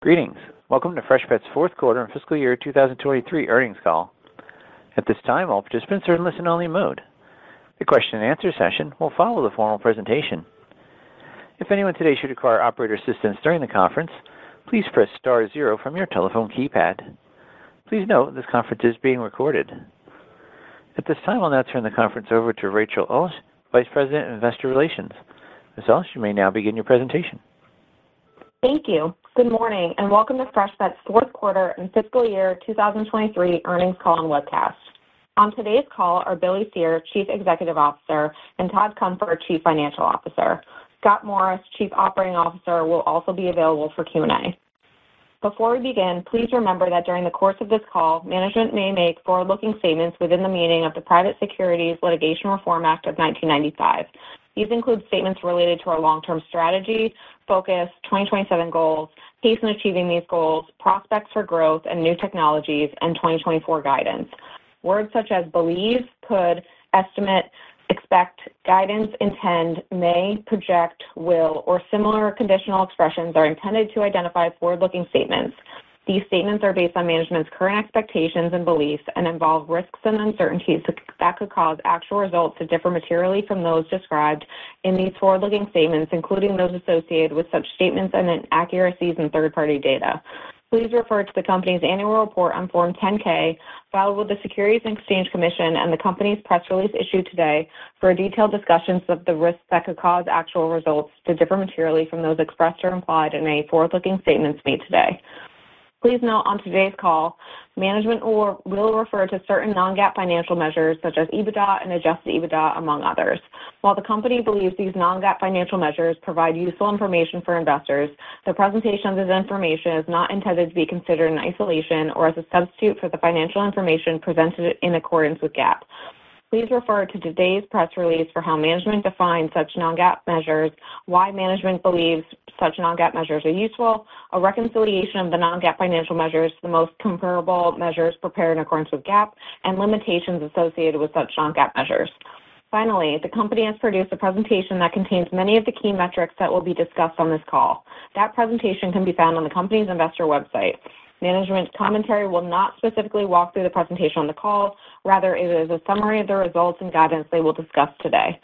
Greetings. Welcome to Freshpet's fourth quarter and fiscal year 2023 earnings call. At this time, all participants are in listen-only mode. The question and answer session will follow the formal presentation. If anyone today should require operator assistance during the conference, please press star zero from your telephone keypad. Please note, this conference is being recorded. At this time, I'll now turn the conference over to Rachel Ulsh, Vice President of Investor Relations. Ms. Ulsh, you may now begin your presentation. Thank you. Good morning, and welcome to Freshpet's fourth quarter and fiscal year 2023 earnings call and webcast. On today's call are Billy Cyr, Chief Executive Officer, and Todd Cunfer, Chief Financial Officer. Scott Morris, Chief Operating Officer, will also be available for Q&A. Before we begin, please remember that during the course of this call, management may make forward-looking statements within the meaning of the Private Securities Litigation Reform Act of 1995. These include statements related to our long-term strategy, focus, 2027 goals, pace in achieving these goals, prospects for growth and new technologies, and 2024 guidance. Words such as believe, could, estimate, expect, guidance, intend, may, project, will, or similar conditional expressions are intended to identify forward-looking statements. These statements are based on management's current expectations and beliefs and involve risks and uncertainties that could cause actual results to differ materially from those described in these forward-looking statements, including those associated with such statements and inaccuracies in third-party data. Please refer to the company's annual report on Form 10-K, filed with the Securities and Exchange Commission and the company's press release issued today for detailed discussions of the risks that could cause actual results to differ materially from those expressed or implied in any forward-looking statements made today. Please note, on today's call, management will refer to certain non-GAAP financial measures such as EBITDA and adjusted EBITDA, among others. While the company believes these non-GAAP financial measures provide useful information for investors, the presentation of this information is not intended to be considered in isolation or as a substitute for the financial information presented in accordance with GAAP. Please refer to today's press release for how management defines such non-GAAP measures, why management believes such non-GAAP measures are useful, a reconciliation of the non-GAAP financial measures to the most comparable measures prepared in accordance with GAAP, and limitations associated with such non-GAAP measures. Finally, the company has produced a presentation that contains many of the key metrics that will be discussed on this call. That presentation can be found on the company's investor website. Management's commentary will not specifically walk through the presentation on the call. Rather, it is a summary of the results and guidance they will discuss today.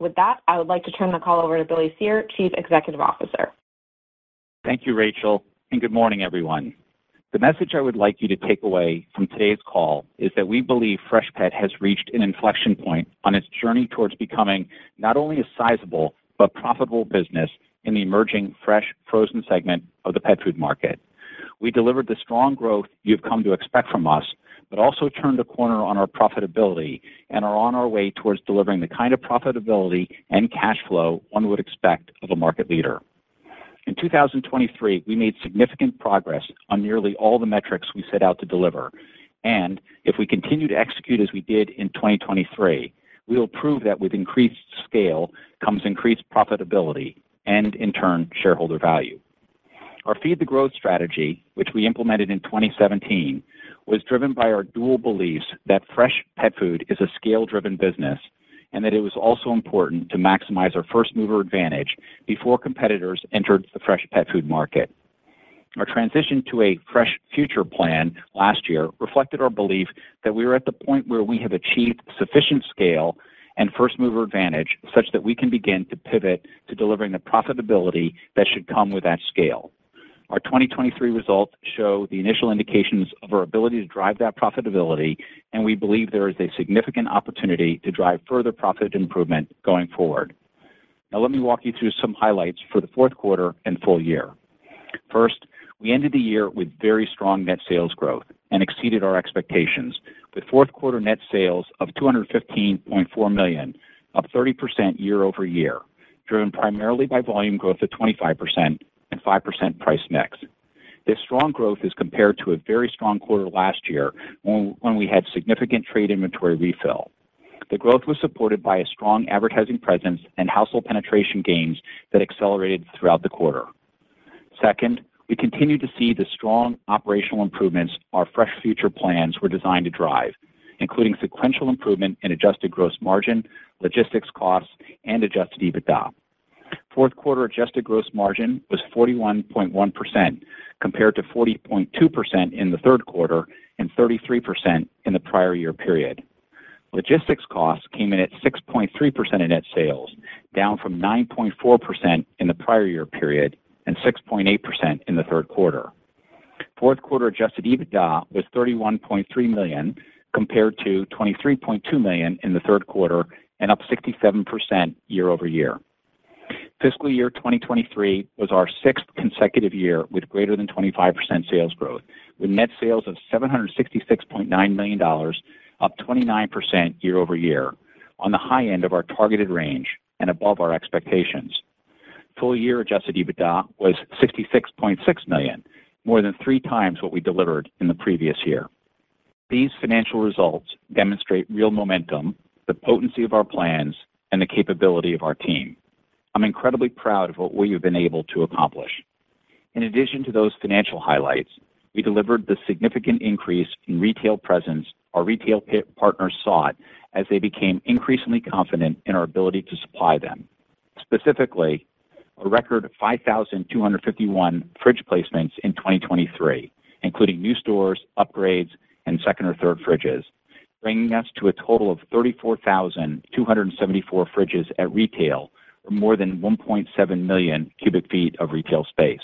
With that, I would like to turn the call over to Billy Cyr, Chief Executive Officer. Thank you, Rachel, and good morning, everyone. The message I would like you to take away from today's call is that we believe Freshpet has reached an inflection point on its journey towards becoming not only a sizable but profitable business in the emerging fresh frozen segment of the pet food market. We delivered the strong growth you've come to expect from us, but also turned a corner on our profitability and are on our way towards delivering the kind of profitability and cash flow one would expect of a market leader. In 2023, we made significant progress on nearly all the metrics we set out to deliver, and if we continue to execute as we did in 2023, we will prove that with increased scale comes increased profitability and, in turn, shareholder value. Our Feed the Growth strategy, which we implemented in 2017, was driven by our dual beliefs that fresh pet food is a scale-driven business and that it was also important to maximize our first-mover advantage before competitors entered the fresh pet food market. Our transition to a Fresh Future Plan last year reflected our belief that we are at the point where we have achieved sufficient scale and first-mover advantage, such that we can begin to pivot to delivering the profitability that should come with that scale. Our 2023 results show the initial indications of our ability to drive that profitability, and we believe there is a significant opportunity to drive further profit improvement going forward. Now, let me walk you through some highlights for the fourth quarter and full year. First, we ended the year with very strong net sales growth and exceeded our expectations, with fourth quarter net sales of 215.4 million, up 30% year-over-year, driven primarily by volume growth of 25% and 5% price mix. This strong growth is compared to a very strong quarter last year when we had significant trade inventory refill. The growth was supported by a strong advertising presence and household penetration gains that accelerated throughout the quarter. Second, we continue to see the strong operational improvements our Fresh Future Plans were designed to drive, including sequential improvement in adjusted gross margin, logistics costs, and adjusted EBITDA. Fourth quarter adjusted gross margin was 41.1%, compared to 40.2% in the third quarter and 33% in the prior year period. Logistics costs came in at 6.3% of net sales, down from 9.4% in the prior year period and 6.8% in the third quarter. Fourth quarter adjusted EBITDA was 31.3 million compared to 23.2 million in the third quarter and up 67% year-over-year. Fiscal year 2023 was our sixth consecutive year with greater than 25% sales growth, with net sales of $766.9 million, up 29% year-over-year, on the high end of our targeted range and above our expectations. Full year adjusted EBITDA was 66.6 million, more than three times what we delivered in the previous year. These financial results demonstrate real momentum, the potency of our plans, and the capability of our team. I'm incredibly proud of what we have been able to accomplish. In addition to those financial highlights, we delivered the significant increase in retail presence our retail partners sought as they became increasingly confident in our ability to supply them. Specifically, a record 5,251 fridge placements in 2023, including new stores, upgrades, and second or third fridges, bringing us to a total of 34,274 fridges at retail or more than 1.7 million cubic feet of retail space.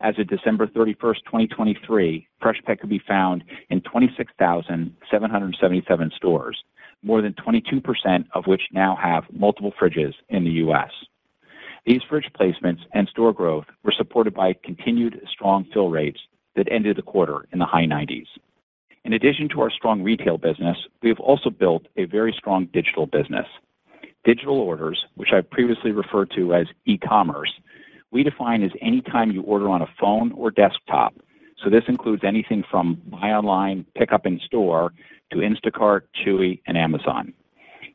As of December 31st, 2023, Freshpet could be found in 26,777 stores, more than 22% of which now have multiple fridges in the U.S. These fridge placements and store growth were supported by continued strong fill rates that ended the quarter in the high 90s. In addition to our strong retail business, we have also built a very strong digital business. Digital orders, which I've previously referred to as e-commerce, we define as any time you order on a phone or desktop. So this includes anything from buy online, pick up in store, to Instacart, Chewy, and Amazon.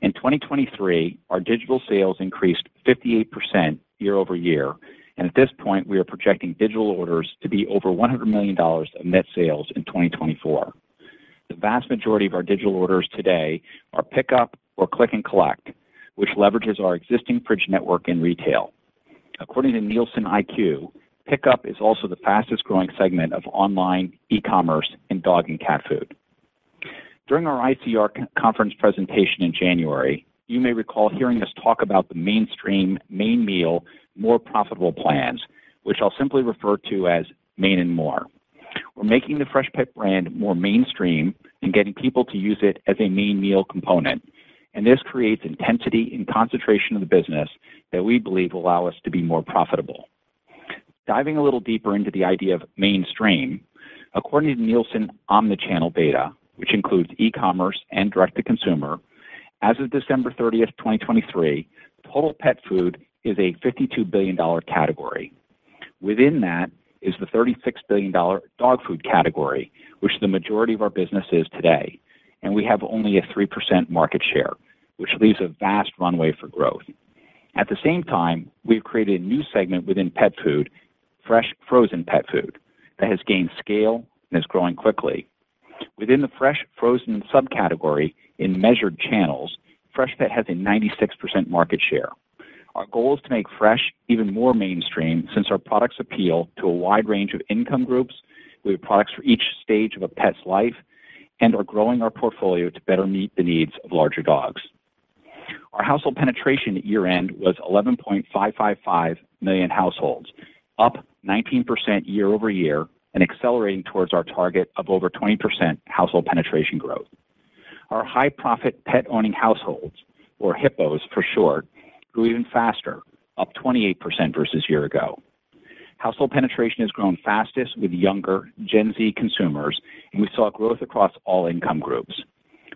In 2023, our digital sales increased 58% year-over-year, and at this point, we are projecting digital orders to be over $100 million of net sales in 2024. The vast majority of our digital orders today are pickup or click and collect, which leverages our existing fridge network in retail. According to NielsenIQ, pickup is also the fastest growing segment of online e-commerce in dog and cat food. During our ICR conference presentation in January, you may recall hearing us talk about the mainstream main meal, more profitable plans, which I'll simply refer to as Main and More. We're making the Freshpet brand more mainstream and getting people to use it as a main meal component, and this creates intensity and concentration of the business that we believe will allow us to be more profitable. Diving a little deeper into the idea of mainstream, according to Nielsen Omnichannel data, which includes e-commerce and direct-to-consumer, as of December 30th, 2023, total pet food is a $52 billion category. Within that is the $36 billion dog food category, which the majority of our business is today, and we have only a 3% market share, which leaves a vast runway for growth. At the same time, we've created a new segment within pet food, fresh frozen pet food, that has gained scale and is growing quickly. Within the fresh frozen subcategory in measured channels, Freshpet has a 96% market share. Our goal is to make fresh even more mainstream since our products appeal to a wide range of income groups. We have products for each stage of a pet's life and are growing our portfolio to better meet the needs of larger dogs. Our household penetration at year-end was 11.555 million households, up 19% year-over-year and accelerating towards our target of over 20% household penetration growth. Our high-profit pet-owning households, or HIPPOs for short, grew even faster, up 28% versus year ago. Household penetration has grown fastest with younger Gen Z consumers, and we saw growth across all income groups.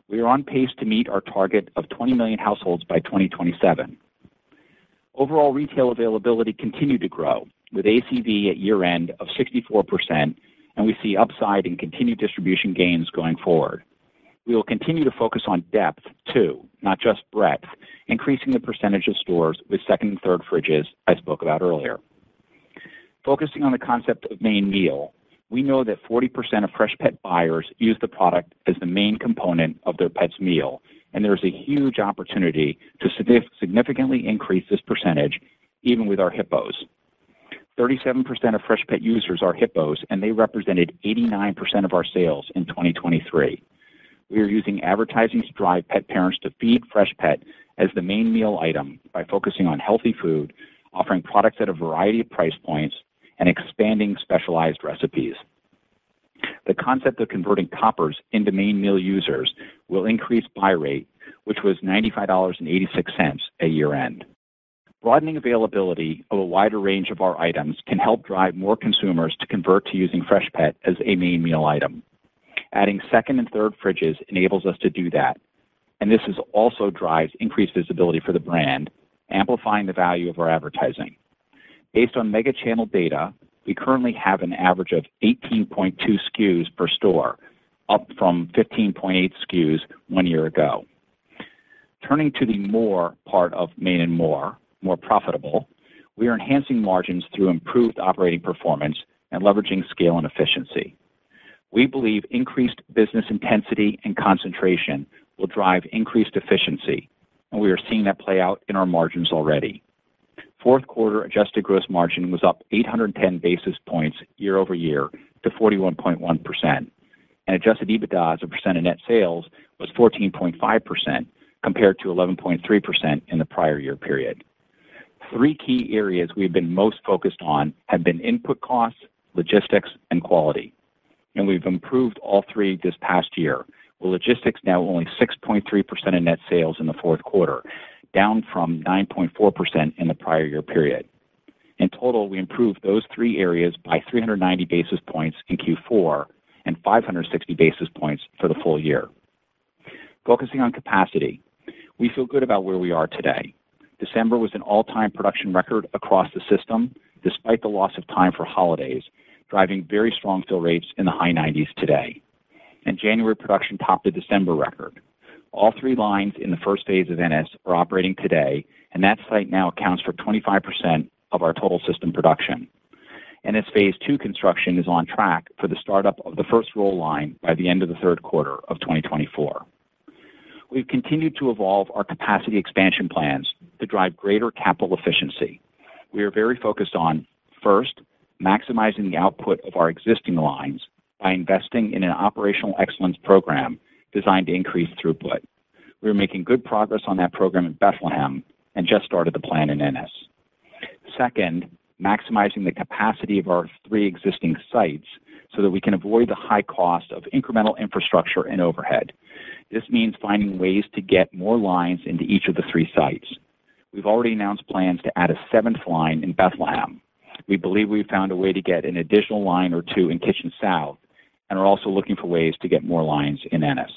We are on pace to meet our target of 20 million households by 2027. Overall retail availability continued to grow, with ACV at year-end of 64%, and we see upside in continued distribution gains going forward. We will continue to focus on depth too, not just breadth, increasing the percentage of stores with second and third fridges I spoke about earlier. Focusing on the concept of main meal, we know that 40% of Freshpet buyers use the product as the main component of their pet's meal, and there is a huge opportunity to significantly increase this percentage even with our HIPPOs. 37% of Freshpet users are HIPPOs, and they represented 89% of our sales in 2023. We are using advertising to drive pet parents to feed Freshpet as the main meal item by focusing on healthy food, offering products at a variety of price points, and expanding specialized recipes. The concept of converting toppers into main meal users will increase buy rate, which was $95.86 at year-end. Broadening availability of a wider range of our items can help drive more consumers to convert to using Freshpet as a main meal item. Adding second and third fridges enables us to do that, and this also drives increased visibility for the brand, amplifying the value of our advertising. Based on Mega Channel data, we currently have an average of 18.2 SKUs per store, up from 15.8 SKUs one year ago. Turning to the more part of main and more, more profitable, we are enhancing margins through improved operating performance and leveraging scale and efficiency. We believe increased business intensity and concentration will drive increased efficiency, and we are seeing that play out in our margins already. Fourth quarter adjusted gross margin was up 810 basis points year-over-year to 41.1%, and adjusted EBITDA as a percent of net sales was 14.5% compared to 11.3% in the prior year period. Three key areas we've been most focused on have been input costs, logistics, and quality, and we've improved all three this past year, with logistics now only 6.3% of net sales in the fourth quarter, down from 9.4% in the prior year period. In total, we improved those three areas by 390 basis points in Q4 and 560 basis points for the full year. Focusing on capacity, we feel good about where we are today. December was an all-time production record across the system, despite the loss of time for holidays, driving very strong fill rates in the high 90s today. And January production topped the December record. All three lines in the first phase of Ennis are operating today, and that site now accounts for 25% of our total system production. Ennis phase two construction is on track for the startup of the first roll line by the end of the third quarter of 2024. We've continued to evolve our capacity expansion plans to drive greater capital efficiency. We are very focused on, first, maximizing the output of our existing lines by investing in an operational excellence program designed to increase throughput. We are making good progress on that program in Bethlehem and just started the plan in Ennis. Second, maximizing the capacity of our three existing sites so that we can avoid the high cost of incremental infrastructure and overhead. This means finding ways to get more lines into each of the three sites. We've already announced plans to add a seventh line in Bethlehem. We believe we've found a way to get an additional line or two in Kitchen South and are also looking for ways to get more lines in Ennis.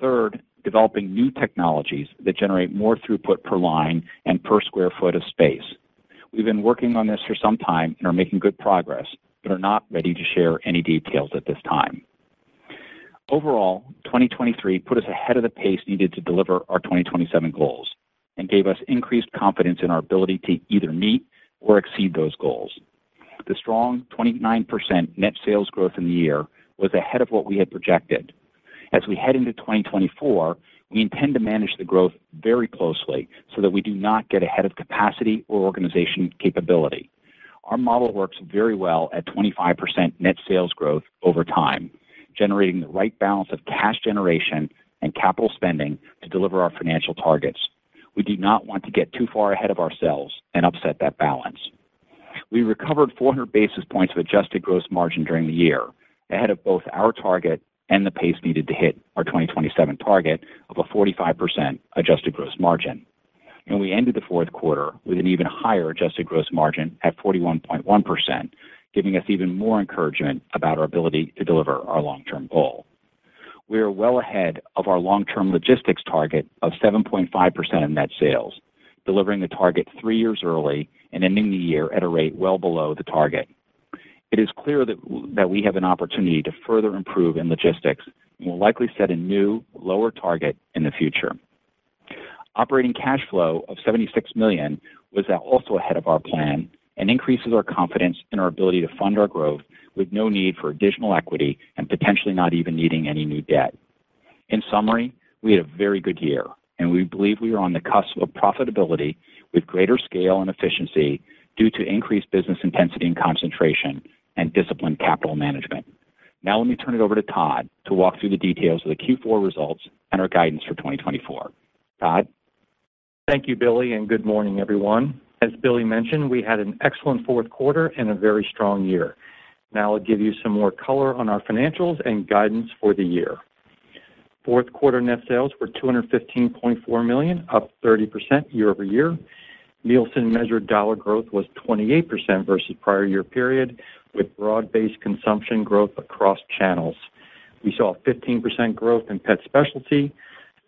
Third, developing new technologies that generate more throughput per line and per square foot of space. We've been working on this for some time and are making good progress, but are not ready to share any details at this time. Overall, 2023 put us ahead of the pace needed to deliver our 2027 goals and gave us increased confidence in our ability to either meet or exceed those goals. The strong 29% net sales growth in the year was ahead of what we had projected. As we head into 2024, we intend to manage the growth very closely so that we do not get ahead of capacity or organization capability. Our model works very well at 25% net sales growth over time, generating the right balance of cash generation and capital spending to deliver our financial targets. We do not want to get too far ahead of ourselves and upset that balance. We recovered 400 basis points of adjusted gross margin during the year, ahead of both our target and the pace needed to hit our 2027 target of a 45% adjusted gross margin. And we ended the fourth quarter with an even higher adjusted gross margin at 41.1%, giving us even more encouragement about our ability to deliver our long-term goal. We are well ahead of our long-term logistics target of 7.5% of net sales, delivering the target three years early and ending the year at a rate well below the target. It is clear that we have an opportunity to further improve in logistics and will likely set a new, lower target in the future. Operating cash flow of 76 million was also ahead of our plan and increases our confidence in our ability to fund our growth with no need for additional equity and potentially not even needing any new debt. In summary, we had a very good year, and we believe we are on the cusp of profitability with greater scale and efficiency due to increased business intensity and concentration and disciplined capital management. Now let me turn it over to Todd to walk through the details of the Q4 results and our guidance for 2024. Todd? Thank you, Billy, and good morning, everyone. As Billy mentioned, we had an excellent fourth quarter and a very strong year. Now I'll give you some more color on our financials and guidance for the year. Fourth quarter net sales were 215.4 million, up 30% year-over-year. Nielsen measured dollar growth was 28% versus prior year period, with broad-based consumption growth across channels. We saw 15% growth in pet specialty,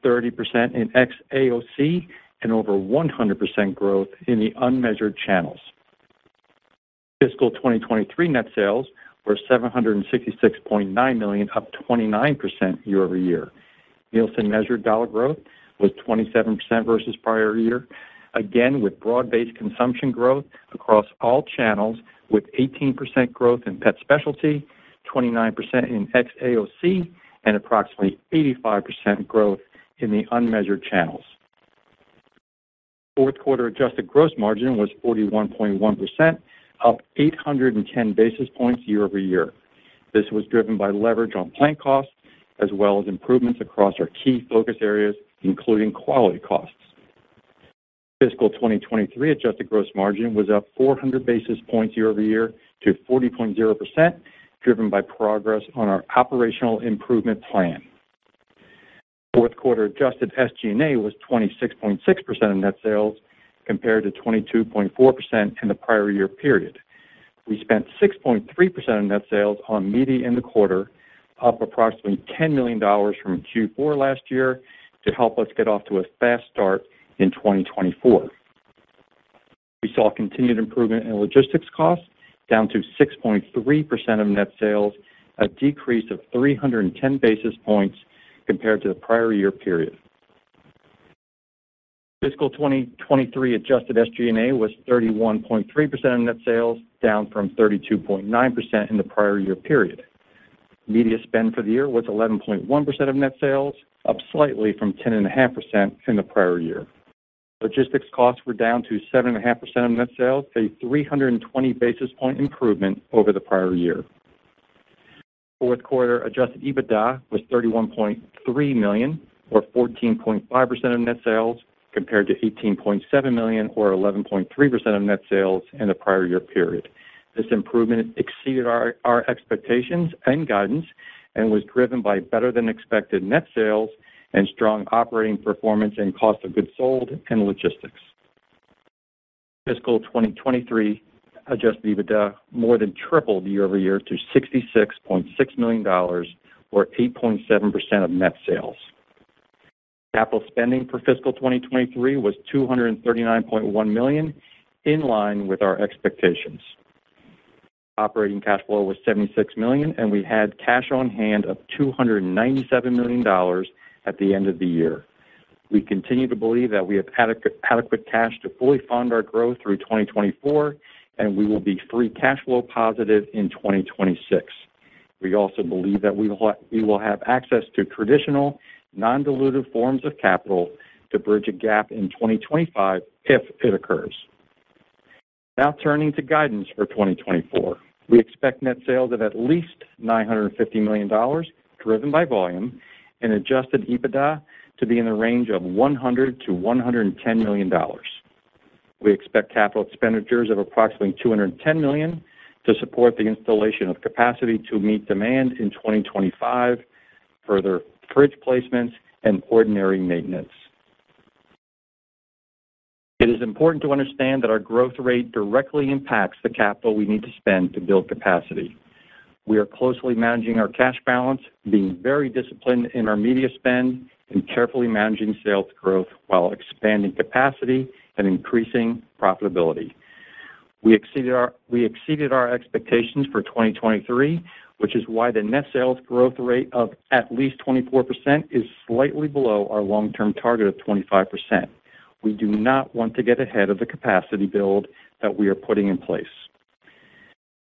30% in XAOC, and over 100% growth in the unmeasured channels. Fiscal 2023 net sales were $766.9 million, up 29% year-over-year. Nielsen measured dollar growth was 27% versus prior year, again, with broad-based consumption growth across all channels, with 18% growth in pet specialty, 29% in XAOC, and approximately 85% growth in the unmeasured channels. Fourth quarter adjusted gross margin was 41.1%, up 810 basis points year-over-year. This was driven by leverage on plant costs, as well as improvements across our key focus areas, including quality costs. Fiscal 2023 adjusted gross margin was up 400 basis points year-over-year to 40.0%, driven by progress on our operational improvement plan. Fourth quarter adjusted SG&A was 26.6% of net sales, compared to 22.4% in the prior year period. We spent 6.3% of net sales on media in the quarter, up approximately $10 million from Q4 last year, to help us get off to a fast start in 2024. We saw continued improvement in logistics costs, down to 6.3% of net sales, a decrease of 310 basis points compared to the prior year period. Fiscal 2023 adjusted SG&A was 31.3% of net sales, down from 32.9% in the prior year period. Media spend for the year was 11.1% of net sales, up slightly from 10.5% in the prior year. Logistics costs were down to 7.5% of net sales, a 320 basis point improvement over the prior year. Fourth quarter adjusted EBITDA was 31.3 million, or 14.5% of net sales, compared to 18.7 million, or 11.3% of net sales in the prior year period. This improvement exceeded our expectations and guidance and was driven by better-than-expected net sales and strong operating performance and cost of goods sold and logistics. Fiscal 2023 adjusted EBITDA more than tripled year-over-year to $66.6 million, or 8.7% of net sales. Capital spending for fiscal 2023 was 239.1 million, in line with our expectations. Operating cash flow was 76 million, and we had cash on hand of $297 million at the end of the year. We continue to believe that we have adequate cash to fully fund our growth through 2024, and we will be free cash flow positive in 2026. We also believe that we will have access to traditional, non-dilutive forms of capital to bridge a gap in 2025 if it occurs. Now turning to guidance for 2024. We expect net sales of at least $950 million, driven by volume, and adjusted EBITDA to be in the range of $100 million-$110 million. We expect capital expenditures of approximately $210 million to support the installation of capacity to meet demand in 2025, further fridge placements, and ordinary maintenance. It is important to understand that our growth rate directly impacts the capital we need to spend to build capacity. We are closely managing our cash balance, being very disciplined in our media spend, and carefully managing sales growth while expanding capacity and increasing profitability. We exceeded our expectations for 2023, which is why the net sales growth rate of at least 24% is slightly below our long-term target of 25%. We do not want to get ahead of the capacity build that we are putting in place.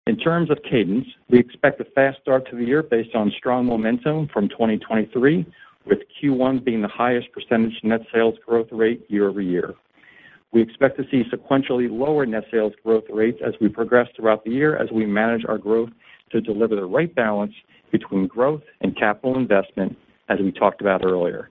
In terms of cadence, we expect a fast start to the year based on strong momentum from 2023, with Q1 being the highest percentage net sales growth rate year-over-year. We expect to see sequentially lower net sales growth rates as we progress throughout the year, as we manage our growth to deliver the right balance between growth and capital investment, as we talked about earlier.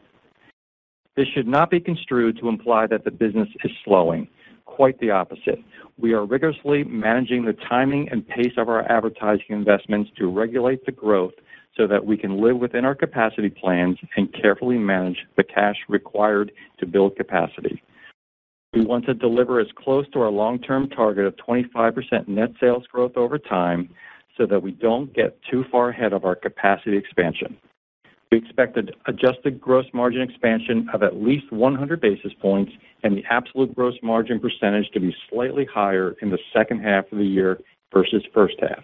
This should not be construed to imply that the business is slowing. Quite the opposite. We are rigorously managing the timing and pace of our advertising investments to regulate the growth so that we can live within our capacity plans and carefully manage the cash required to build capacity. We want to deliver as close to our long-term target of 25% net sales growth over time so that we don't get too far ahead of our capacity expansion. We expect an adjusted gross margin expansion of at least 100 basis points and the absolute gross margin percentage to be slightly higher in the second half of the year versus first half.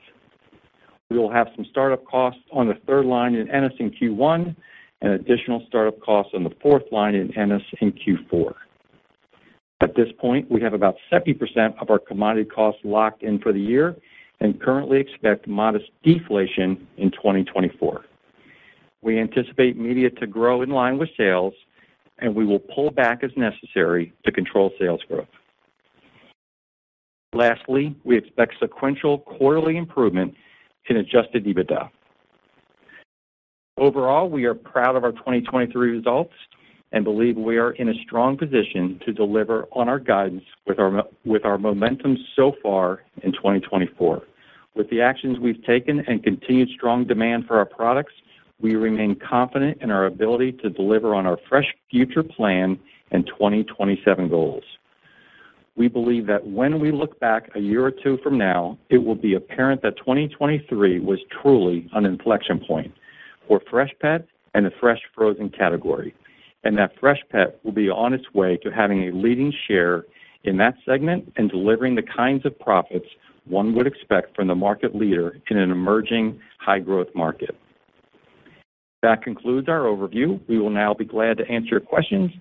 We will have some startup costs on the third line in Ennis in Q1 and additional startup costs on the fourth line in Ennis in Q4. At this point, we have about 70% of our commodity costs locked in for the year and currently expect modest deflation in 2024. We anticipate media to grow in line with sales, and we will pull back as necessary to control sales growth. Lastly, we expect sequential quarterly improvement in Adjusted EBITDA. Overall, we are proud of our 2023 results and believe we are in a strong position to deliver on our guidance with our with our momentum so far in 2024. With the actions we've taken and continued strong demand for our products, we remain confident in our ability to deliver on our Fresh Future Plan and 2027 goals. We believe that when we look back a year or two from now, it will be apparent that 2023 was truly an inflection point for Freshpet and the fresh frozen category, and that Freshpet will be on its way to having a leading share in that segment and delivering the kinds of profits one would expect from the market leader in an emerging high-growth market. That concludes our overview. We will now be glad to answer your questions.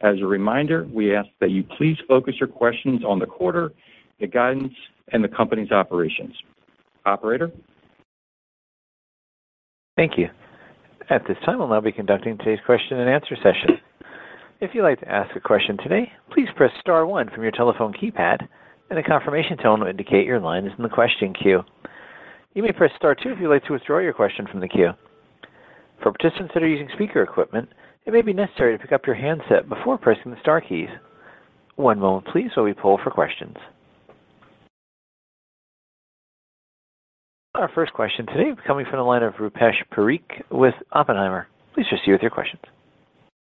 As a reminder, we ask that you please focus your questions on the quarter, the guidance, and the company's operations. Operator? Thank you. At this time, we'll now be conducting today's question and answer session. If you'd like to ask a question today, please press star one from your telephone keypad, and a confirmation tone will indicate your line is in the question queue. You may press star two if you'd like to withdraw your question from the queue. For participants that are using speaker equipment, it may be necessary to pick up your handset before pressing the star keys. One moment, please, while we pull for questions. Our first question today coming from the line of Rupesh Parikh with Oppenheimer. Please proceed with your questions.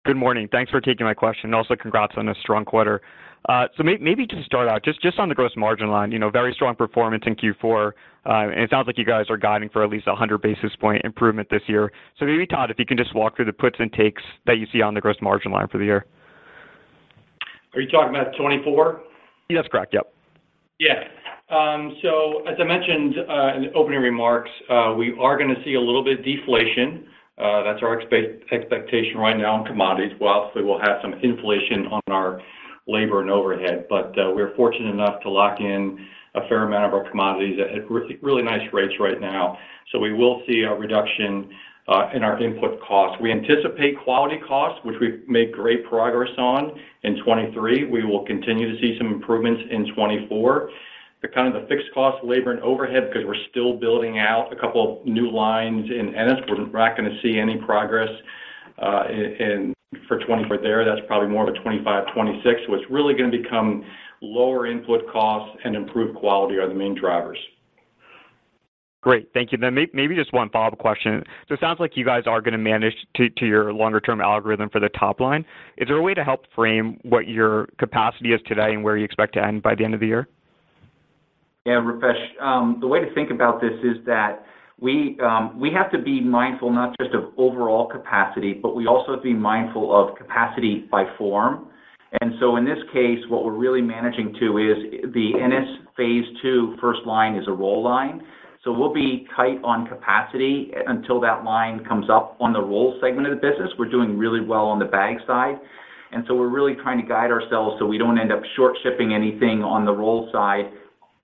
Good morning. Thanks for taking my question, also congrats on a strong quarter. Uh, so maybe to start out, just on the gross margin line, you know, very strong performance in Q4, uh, and it sounds like you guys are guiding for at least 100 basis point improvement this year. So maybe, Todd, if you can just walk through the puts and takes that you see on the gross margin line for the year. Are you talking about 2024? That's correct. Yep. Yeah. Um, so as I mentioned uh, in the opening remarks, we are gonna see a little bit of deflation. Uh, that's our expectation right now on commodities. Well, obviously, we'll have some inflation on our labor and overhead, but uh, we're fortunate enough to lock in a fair amount of our commodities at really nice rates right now. So we will see a reduction uh, in our input costs. We anticipate quality costs, which we've made great progress on in 2023. We will continue to see some improvements in 2024. The kind of the fixed cost, labor and overhead, because we're still building out a couple of new lines in Ennis, we're not gonna see any progress uh, in for 2024 there. That's probably more of a 2025, 2026. So it's really gonna become lower input costs and improved quality are the main drivers. Great. Thank you. Then maybe just one follow-up question. So it sounds like you guys are gonna manage to your longer-term algorithm for the top line. Is there a way to help frame what your capacity is today and where you expect to end by the end of the year? Yeah, Rupesh, the way to think about this is that we um we have to be mindful not just of overall capacity, but we also have to be mindful of capacity by form. And so in this case, what we're really managing to is the Ennis phase two first line is a roll line. So we'll be tight on capacity until that line comes up on the roll segment of the business. We're doing really well on the bag side, and so we're really trying to guide ourselves so we don't end up short shipping anything on the roll side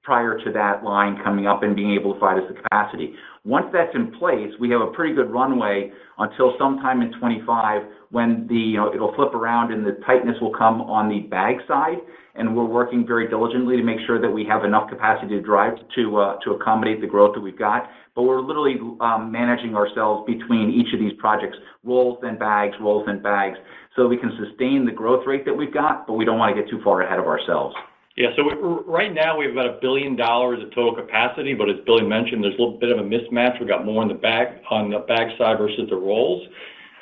prior to that line coming up and being able to provide us the capacity. Once that's in place, we have a pretty good runway until sometime in 2025 when the, you know, it'll flip around and the tightness will come on the bag side, and we're working very diligently to make sure that we have enough capacity to drive to uh, to accommodate the growth that we've got. But we're literally um, managing ourselves between each of these projects, rolls and bags, rolls and bags, so we can sustain the growth rate that we've got, but we don't want to get too far ahead of ourselves. Yeah, so right now, we have about $1 billion of total capacity, but as Billy mentioned, there's a little bit of a mismatch. We've got more in the bag, on the bag side versus the rolls.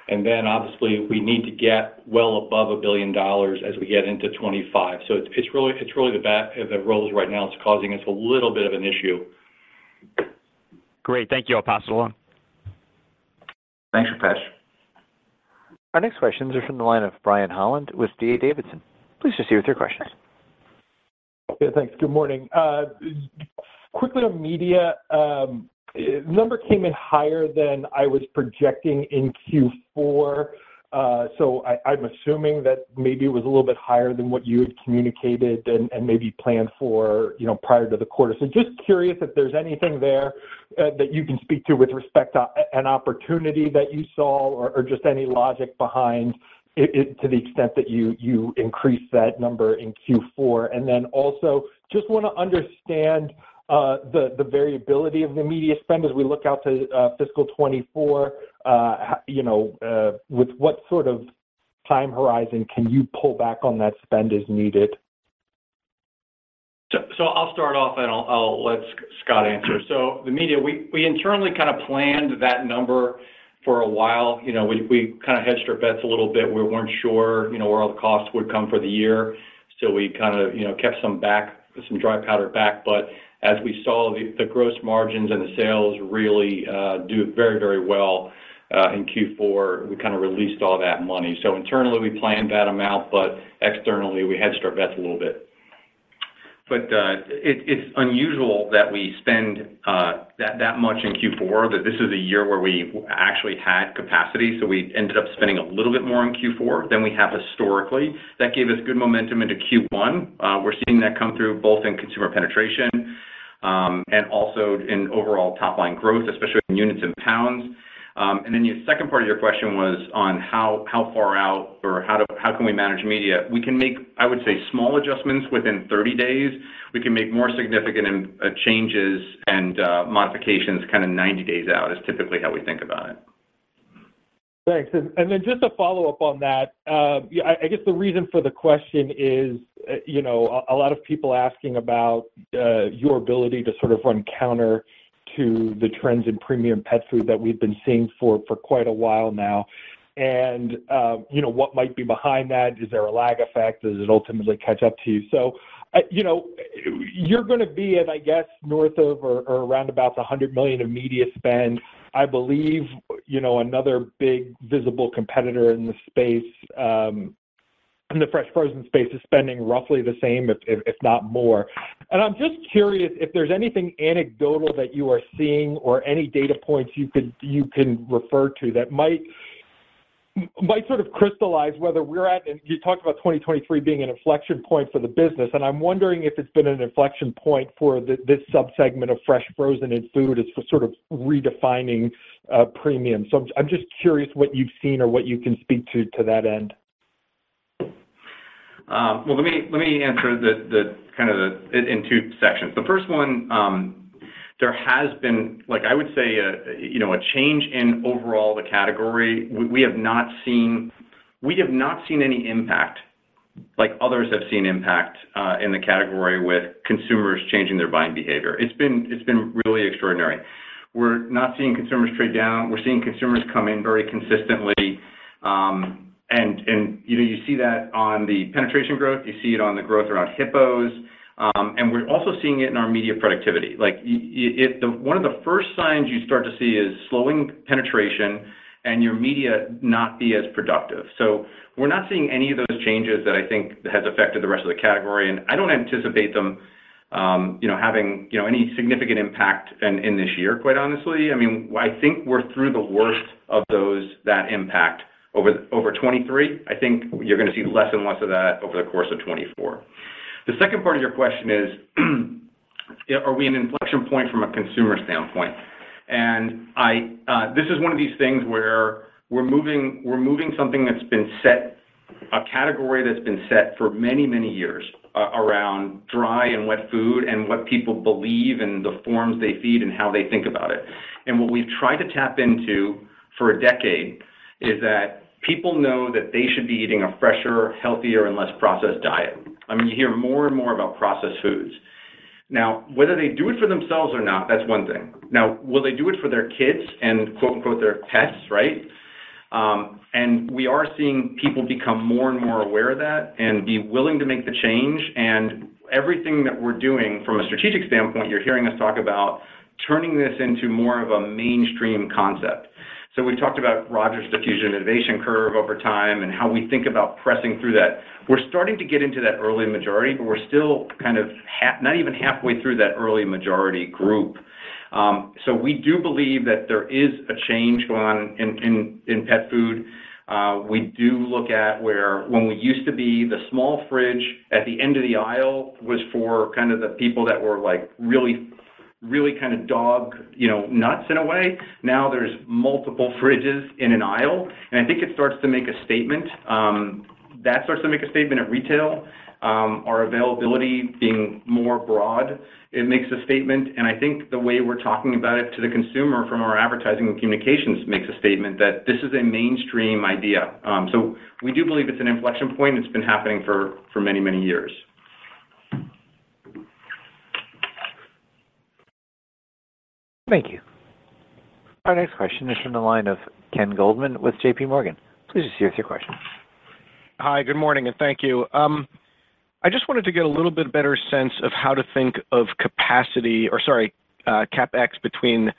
And then, obviously, we need to get well above $1 billion as we get into 2025. So it's really the rolls right now is causing us a little bit of an issue. Great. Thank you. I'll pass it along. Thanks, Rupesh. Our next questions are from the line of Brian Holland with D.A. Davidson. Please proceed with your questions. Okay, thanks. Good morning. Uh, quickly on media, the number came in higher than I was projecting in Q4. Uh, so I'm assuming that maybe it was a little bit higher than what you had communicated and maybe planned for, you know, prior to the quarter. So just curious if there's anything there uh, that you can speak to with respect to an opportunity that you saw or just any logic behind it to the extent that you increase that number in Q4. And then also, just want to understand uh, the variability of the media spend as we look out to uh, fiscal 2024. Uh, you know, with what sort of time horizon can you pull back on that spend as needed? So I'll start off, and I'll let Scott answer. So the media, we internally kind of planned that number for a while. You know, we kind of hedged our bets a little bit. We weren't sure, you know, where all the costs would come for the year, so we kind of, you know, kept some back, some dry powder back. But as we saw the gross margins and the sales really uh, do very, very well uh, in Q4, we kind of released all that money. So internally, we planned that amount, but externally, we hedged our bets a little bit. But uh, it's unusual that we spend uh that much in Q4, that this is a year where we actually had capacity, so we ended up spending a little bit more in Q4 than we have historically. That gave us good momentum into Q1. Uh, we're seeing that come through both in consumer penetration um, and also in overall top-line growth, especially in units and pounds. Um, and then the second part of your question was on how far out or how can we manage media? We can make, I would say, small adjustments within 30 days. We can make more significant um, uh, changes and uh, modifications kind of 90 days out, is typically how we think about it. Thanks. And then just to follow up on that, um, I guess the reason for the question is, uh, you know, a lot of people asking about your ability to sort of run counter the trends in premium pet food that we've been seeing for quite a while now. And, um, you know, what might be behind that? Is there a lag effect? Does it ultimately catch up to you? So, you know, you're gonna be at, I guess, north of or around about 100 million of media spend. I believe, you know, another big visible competitor in the space, um, in the fresh frozen space, is spending roughly the same, if not more. And I'm just curious if there's anything anecdotal that you are seeing or any data points you could you can refer to that might might sort of crystallize whether we're at... And you talked about 2023 being an inflection point for the business, and I'm wondering if it's been an inflection point for this subsegment of fresh frozen and food as for sort of redefining uh, premium. So I'm just curious what you've seen or what you can speak to to that end. Um, well, let me answer the kind of in two sections. The first one, um, there has been, like, I would say, you know, a change in overall the category. We have not seen any impact, like others have seen impact, uh, in the category with consumers changing their buying behavior. It's been really extraordinary. We're not seeing consumers trade down. We're seeing consumers come in very consistently. Um, And, you know, you see that on the penetration growth, you see it on the growth around HIPPOs, um, and we're also seeing it in our media productivity. Like, one of the first signs you start to see is slowing penetration and your media not be as productive. So we're not seeing any of those changes that I think has affected the rest of the category, and I don't anticipate them, um, you know, having, you know, any significant impact in this year, quite honestly. I mean, I think we're through the worst of those, that impact. Over 2023, I think you're gonna see less and less of that over the course of 2024. The second part of your question is, are we an inflection point from a consumer standpoint? And uh, this is one of these things where we're moving something that's been set, a category that's been set for many, many years uh, around dry and wet food and what people believe and the forms they feed and how they think about it. And what we've tried to tap into for a decade is that people know that they should be eating a fresher, healthier, and less processed diet. I mean, you hear more and more about processed foods. Now, whether they do it for themselves or not, that's one thing. Now, will they do it for their kids and quote unquote "their pets," right? Um, and we are seeing people become more and more aware of that and be willing to make the change. And everything that we're doing from a strategic standpoint, you're hearing us talk about turning this into more of a mainstream concept. So we've talked about Rogers Diffusion Innovation Curve over time and how we think about pressing through that. We're starting to get into that early majority, but we're still kind of not even halfway through that early majority group. Um, so we do believe that there is a change going on in pet food. Uh, we do look at where when we used to be the small fridge at the end of the aisle was for kind of the people that were like, really, really kind of dog you know, nuts in a way. Now there's multiple fridges in an aisle. And I think it starts to make a statement. Um, that starts to make a statement at retail. Um, our availability being more broad, it makes a statement. And I think the way we're talking about it to the consumer from our advertising and communications makes a statement that this is a mainstream idea. Um, so we do believe it's an inflection point. It's been happening for many, many years. Thank you. Our next question is from the line of Ken Goldman with JPMorgan. Please proceed with your question. Hi, good morning, and thank you. Um, I just wanted to get a little bit better sense of how to think of capacity or, sorry, uh, CapEx between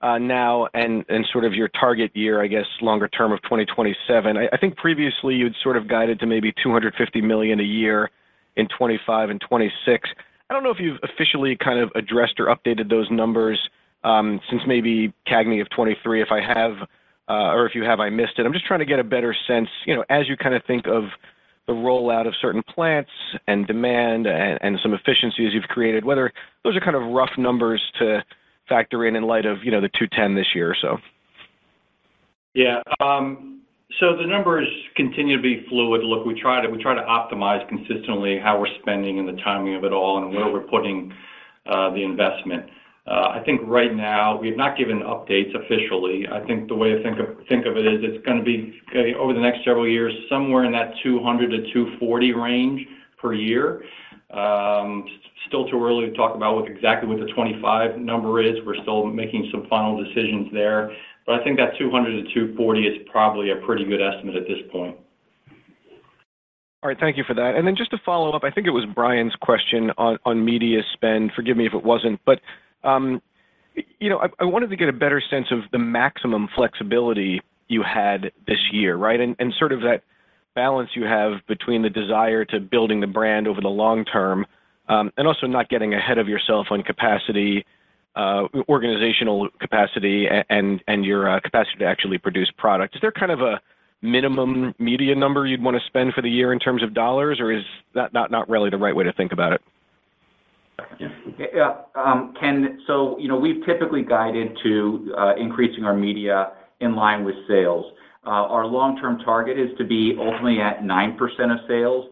uh, now and sort of your target year, I guess, longer term of 2027. I think previously you'd sort of guided to maybe 250 million a year in 2025 and 2026. I don't know if you've officially kind of addressed or updated those numbers Um, since maybe CAGNY of 2023, if I have, uh, or if you have, I missed it. I'm just trying to get a better sense you know, as you kind of think of the rollout of certain plants and demand and some efficiencies you've created, whether those are kind of rough numbers to factor in in light of you know, the 210 this year or so. Yeah. Um, so the numbers continue to be fluid. Look, we try to optimize consistently how we're spending and the timing of it all and where we're putting uh, the investment. Uh, I think right now, we have not given updates officially. I think the way to think of it is it's going to be over the next several years, somewhere in that $200-$240 range per year. Um, still too early to talk about exactly what the 25 number is. We're still making some final decisions there. But I think that $200-$240 is probably a pretty good estimate at this point. All right. Thank you for that. And then just to follow up, I think it was Bryan's question on media spend. Forgive me if it wasn't. But Um, I wanted to get a better sense of the maximum flexibility you had this year, right, and sort of that balance you have between the desire to building the brand over the long term um, and also not getting ahead of yourself on capacity, uh, organizational capacity, and and your uh, capacity to actually produce product. Is there kind of a minimum media number you'd want to spend for the year in terms of dollars, or is that not really the right way to think about it? Yeah. Um, Ken, so you know, we've typically guided to uh, increasing our media in line with sales. Uh, our long-term target is to be ultimately at 9% of sales.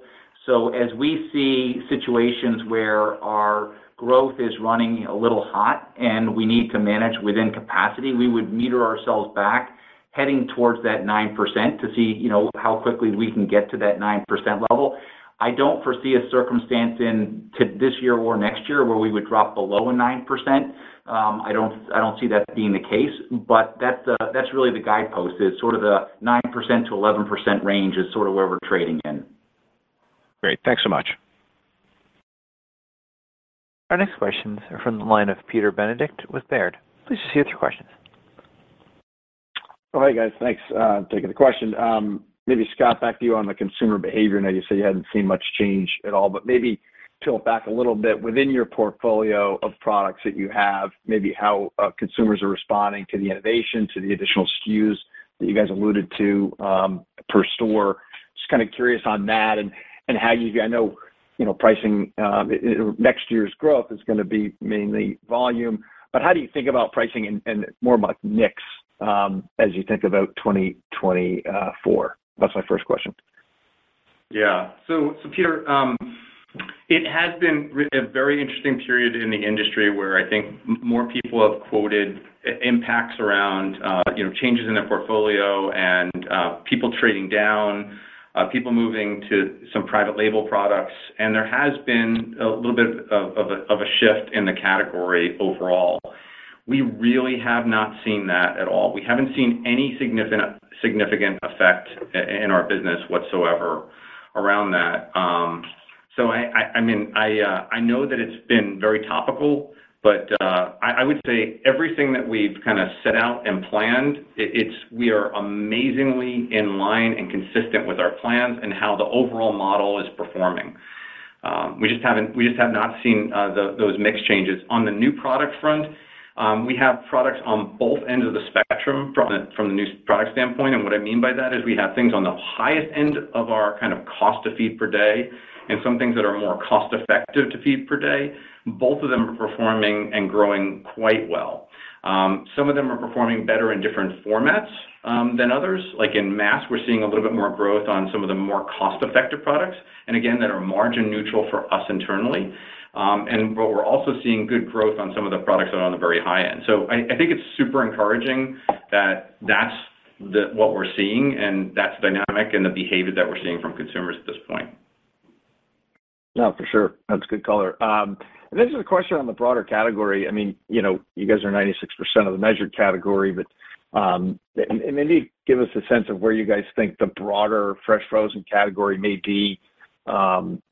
So as we see situations where our growth is running a little hot and we need to manage within capacity, we would meter ourselves back heading towards that 9% to see you know, how quickly we can get to that 9% level. I don't foresee a circumstance in this year or next year where we would drop below a 9%. Um, I don't see that being the case. But that's really the guidepost. It's sort of the 9%-11% range is sort of where we're trading in. Great. Thanks so much. Our next questions are from the line of Peter Benedict with Baird. Please proceed with your questions. Oh, hey, guys. Thanks for taking the question. Um, Maybe Scott, back to you on the consumer behavior. I know you said you hadn't seen much change at all, but maybe tilt back a little bit within your portfolio of products that you have, maybe how uh, consumers are responding to the innovation, to the additional SKUs that you guys alluded to um, per store. Just kind of curious on that and how you, I know you know, pricing, um, next year's growth is gonna be mainly volume. But how do you think about pricing and more about mix, um, as you think about 2024? That's my first question. Yeah. So Peter, um, it has been a very interesting period in the industry where I think more people have quoted impacts around, uh, you know, changes in their portfolio and uh, people trading down, uh, people moving to some private label products. And there has been a little bit of a shift in the category overall. We really have not seen that at all. We haven't seen any significant effect in our business whatsoever around that. Um so I mean, uh, I know that it's been very topical, but uh, I would say everything that we've kind of set out and planned, we are amazingly in line and consistent with our plans and how the overall model is performing. Um, we just have not seen uh, those mix changes. On the new product front, Um, we have products on both ends of the spectrum from the new product standpoint. And what I mean by that is we have things on the highest end of our kind of cost to feed per day and some things that are more cost-effective to feed per day. Both of them are performing and growing quite well. Um, some of them are performing better in different formats um, than others. Like in mass, we're seeing a little bit more growth on some of the more cost-effective products, and again, that are margin neutral for us internally. Um, and but we're also seeing good growth on some of the products that are on the very high end. So I think it's super encouraging that that's what we're seeing, and that's dynamic and the behavior that we're seeing from consumers at this point. No, for sure. That's good color. Um, and This is a question on the broader category. I mean, you know, you guys are 96% of the measured category, but um, maybe give us a sense of where you guys think the broader fresh frozen category may be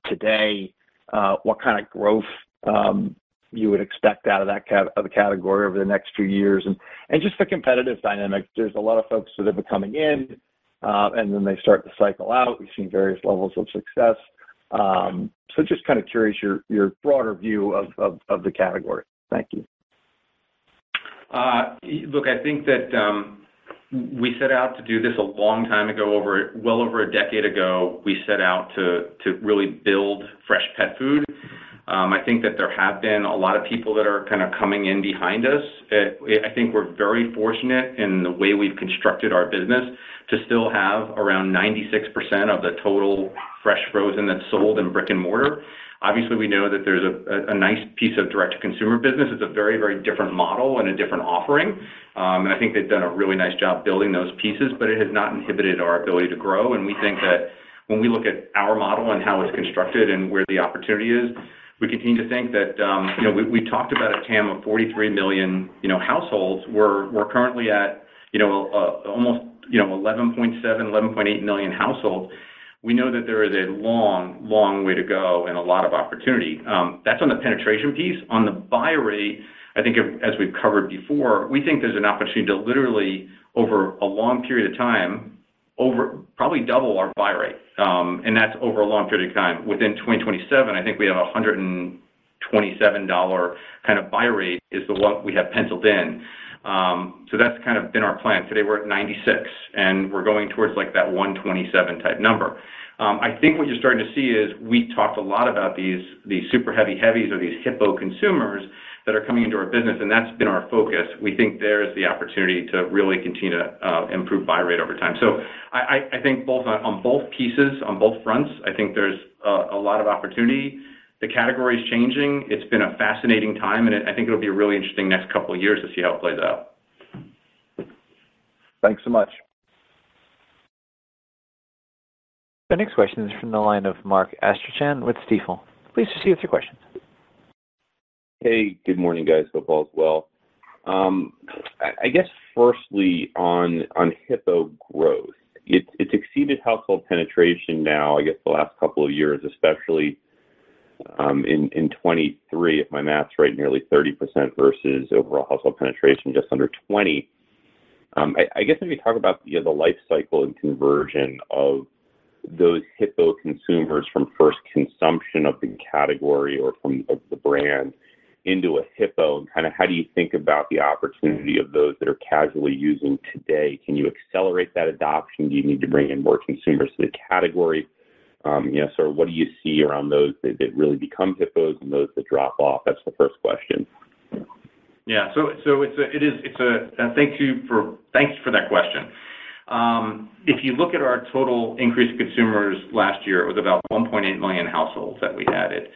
today, Uh, what kind of growth um, you would expect out of the category over the next few years, and just the competitive dynamic. There's a lot of folks that have been coming in, uh, and then they start to cycle out. We've seen various levels of success. Um so just kind of curious your broader view of the category. Thank you. Uh, look, I think that um, we set out to do this a long time ago, well over a decade ago, we set out to really build fresh pet food. Um, I think that there have been a lot of people that are kind of coming in behind us. I think we're very fortunate in the way we've constructed our business to still have around 96% of the total fresh frozen that's sold in brick-and-mortar. Obviously, we know that there's a nice piece of direct-to-consumer business. It's a very, very different model and a different offering. Um I think they've done a really nice job building those pieces, but it has not inhibited our ability to grow. And we think that when we look at our model and how it's constructed and where the opportunity is, we continue to think that, you know, we talked about a TAM of 43 million, you know, households. We're currently at, you know, almost, you know, 11.7, 11.8 million households. We know that there is a long, long way to go and a lot of opportunity. That's on the penetration piece. On the buy rate, I think as we've covered before, we think there's an opportunity to literally, over a long period of time, probably double our buy rate. Um, and that's over a long period of time. Within 2027, I think we have a $127 kind of buy rate is the one we have penciled in. Um, that's kind of been our plan. Today, we're at 96, and we're going towards, like, that 127 type number. Um, I think what you're starting to see is we talked a lot about these these super heavy heavies or these HIPPO consumers that are coming into our business, and that's been our focus. We think there's the opportunity to really continue to uh, improve buy rate over time. So I think both on both pieces, on both fronts, I think there's a lot of opportunity. The category is changing. It's been a fascinating time, and I think it'll be a really interesting next couple of years to see how it plays out. Thanks so much. The next question is from the line of Mark Astrachan with Stifel. Please proceed with your question. Hey, good morning, guys. Hope all is well. Um, I guess firstly, on HIPPO growth, it's exceeded household penetration now, I guess, the last couple of years, especially Um, in 2023, if my math's right, nearly 30% versus overall household penetration, just under 20. Um, I guess, maybe talk about, you know, the life cycle and conversion of those HIPPO consumers from first consumption of the category or from the brand into a HIPPO, and kind of how do you think about the opportunity of those that are casually using today? Can you accelerate that adoption? Do you need to bring in more consumers to the category? Um, you know, so what do you see around those that really become HIPPOs and those that drop off? That's the first question. Yeah. so it is a uh, Thank you for thanks for that question. Um, if you look at our total increase in consumers last year, it was about 1.8 million households that we added.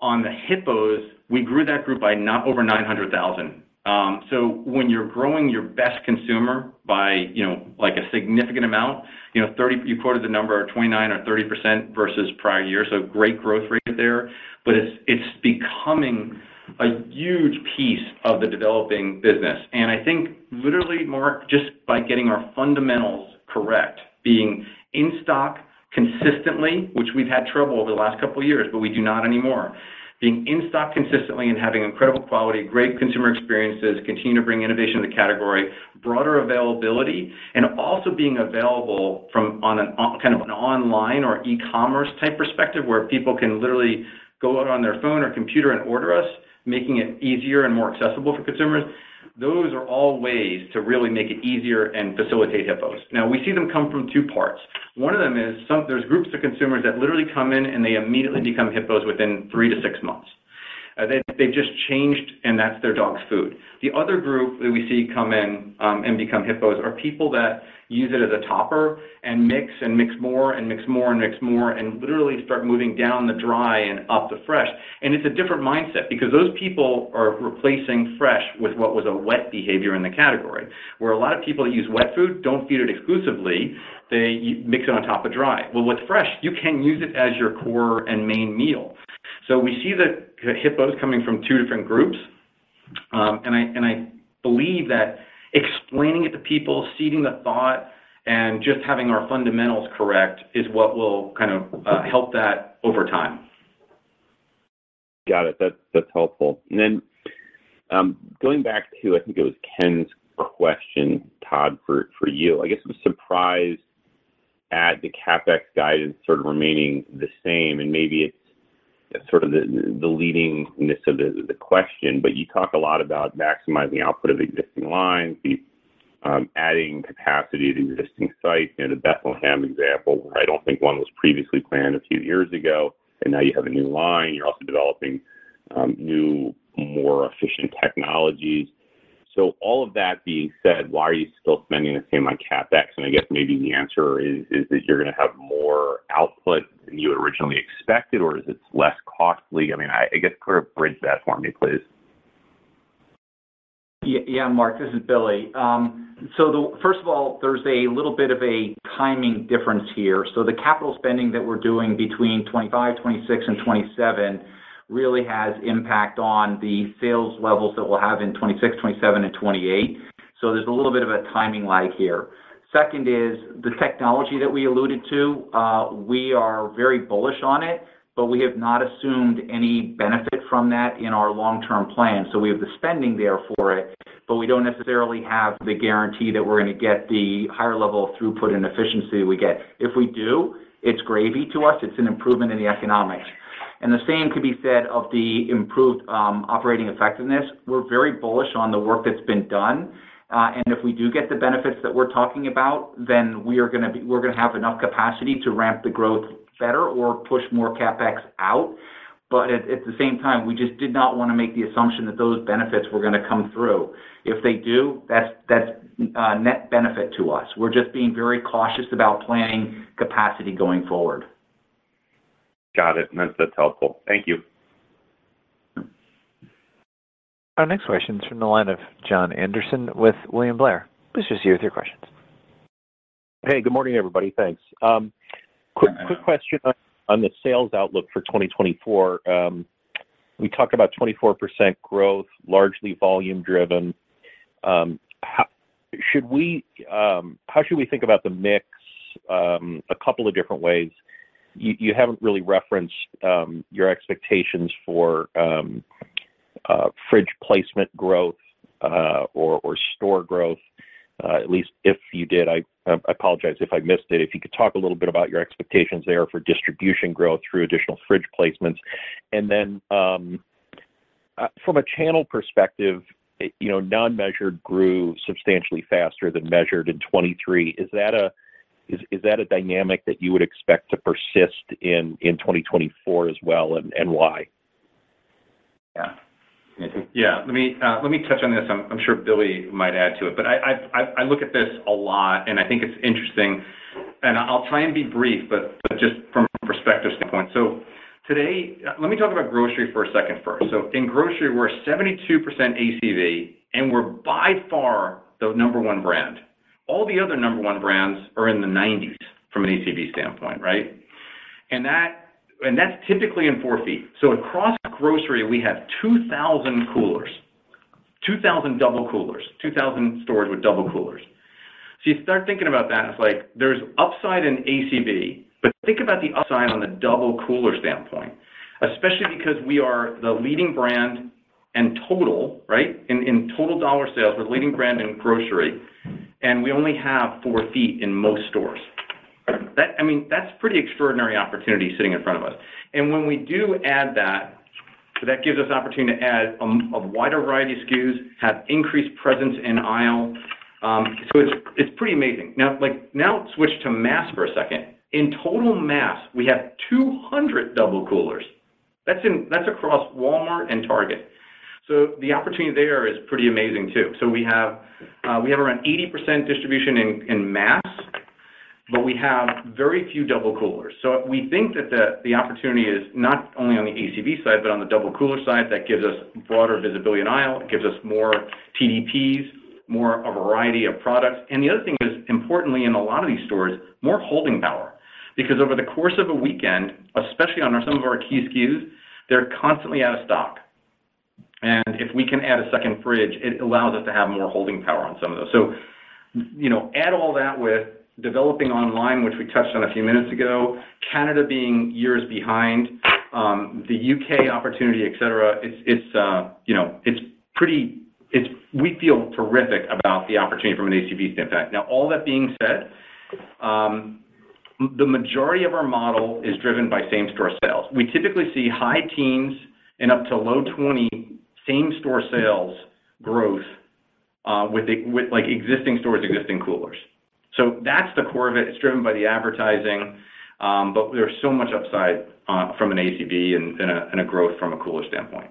On the HIPPOs, we grew that group by over 900,000. Um, so when you're growing your best consumer by, you know, like a significant amount, you know, 30, you quoted the number 29 or 30% versus prior year, so great growth rate there. But it's it's becoming a huge piece of the developing business. And I think literally, Mark, just by getting our fundamentals correct, being in stock consistently, which we've had trouble over the last couple of years, but we do not anymore. Being in stock consistently and having incredible quality, great consumer experiences, continue to bring innovation to the category, broader availability, and also being available from on an kind of an online or e-commerce type perspective, where people can literally go out on their phone or computer and order us, making it easier and more accessible for consumers. Those are all ways to really make it easier and facilitate HIPPOs. Now, we see them come from two parts. One of them is some there's groups of consumers that literally come in, and they immediately become HIPPOs within three to six months. Uh, they've just changed, and that's their dog's food. The other group that we see come in um, and become HIPPOs are people that use it as a topper and mix and mix more and mix more and mix more and literally start moving down the dry and up the fresh. And it's a different mindset because those people are replacing fresh with what was a wet behavior in the category, where a lot of people that use wet food don't feed it exclusively, they mix it on top of dry. Well, with fresh, you can use it as your core and main meal. So we see the HIPPOs coming from two different groups. Um and I and I believe that explaining it to people, seeding the thought, and just having our fundamentals correct is what will kind of help that over time. Got it. That's helpful. And then um going back to, I think it was Ken's question, Todd, for you. I guess I'm surprised at the CapEx guidance sort of remaining the same, and maybe it's sort of the leadingness of the question, but you talk a lot about maximizing output of existing lines, um, adding capacity to existing sites. You know, the Bethlehem example, where I don't think one was previously planned a few years ago, and now you have a new line. You're also developing um, new, more efficient technologies. So all of that being said, why are you still spending the same on CapEx? And I guess maybe the answer is that you're gonna have more output than you originally expected, or is it less costly? I mean, I guess sort of bridge that for me, please. Yeah, Mark, this is Billy. Um, first of all, there's a little bit of a timing difference here. So the capital spending that we're doing between 2025, 2026, and 2027 really has impact on the sales levels that we'll have in 2026, 2027, and 2028. There's a little bit of a timing lag here. Second is the technology that we alluded to, uh, we are very bullish on it, but we have not assumed any benefit from that in our long-term plan. So we have the spending there for it, but we don't necessarily have the guarantee that we're gonna get the higher level of throughput and efficiency we get. If we do, it's gravy to us. It's an improvement in the economics. And the same could be said of the improved um, operating effectiveness. We're very bullish on the work that's been done. Uh, and if we do get the benefits that we're talking about, then we're gonna have enough capacity to ramp the growth better or push more CapEx out. But at the same time, we just did not wanna make the assumption that those benefits were gonna come through. If they do, that's that's uh, net benefit to us. We're just being very cautious about planning capacity going forward. Got it. That's that's helpful. Thank you. Our next question is from the line of Jon Andersen with William Blair. Please proceed with your questions. Hey, good morning, everybody. Thanks. Um, quick question on the sales outlook for 2024. Um, we talked about 24% growth, largely volume driven. Um, how should we think about the mix? A couple of different ways. You haven't really referenced um, your expectations for um, uh, fridge placement growth uh, or store growth. Uh, at least if you did, I apologize if I missed it. If you could talk a little bit about your expectations there for distribution growth through additional fridge placements. And then, um, from a channel perspective, you know, non-measured grew substantially faster than measured in 2023. is that a dynamic that you would expect to persist in 2024 as well, and why? Yeah. Yeah. Let me uh, touch on this. I'm sure Billy might add to it. But I look at this a lot, and I think it's interesting. And I'll try and be brief, but just from a perspective standpoint. So today, uh, let me talk about grocery for a second first. So in grocery, we're 72% ACV, and we're by far the number one brand. All the other number one brands are in the 90s from an ACV standpoint, right? And that's typically in 4 feet. So across grocery, we have 2,000 coolers, 2,000 double coolers, 2,000 stores with double coolers. So you start thinking about that, it's like there's upside in ACV, but think about the upside on the double cooler standpoint, especially because we are the leading brand in total, right? In total dollar sales, we're the leading brand in grocery, and we only have 4 feet in most stores. I mean, that's pretty extraordinary opportunity sitting in front of us. And when we do add that, that gives us opportunity to add a wider variety of SKUs, have increased presence in aisle. Um, so it's pretty amazing. Now, like, now switch to mass for a second. In total mass, we have 200 double coolers. That's across Walmart and Target. So the opportunity there is pretty amazing too. So we have uh we have around 80% distribution in mass, but we have very few double coolers. So we think that the opportunity is not only on the ACV side, but on the double cooler side. That gives us broader visibility in aisle. It gives us more TDPs, more a variety of products. And the other thing is, importantly, in a lot of these stores, more holding power. Because over the course of a weekend, especially on some of our key SKUs, they're constantly out of stock. And if we can add a second fridge, it allows us to have more holding power on some of those. So you know, add all that with developing online, which we touched on a few minutes ago, Canada being years behind, the U.K. opportunity, etc., it's it's uh you know, it's pretty we feel terrific about the opportunity from an ACV standpoint. Now, all that being said, the majority of our model is driven by same-store sales. We typically see high teens and up to low 20 same-store sales growth uh, with like existing stores, existing coolers. So that's the core of it. It's driven by the advertising, um, but there's so much upside uh, from an ACV and a growth from a cooler standpoint.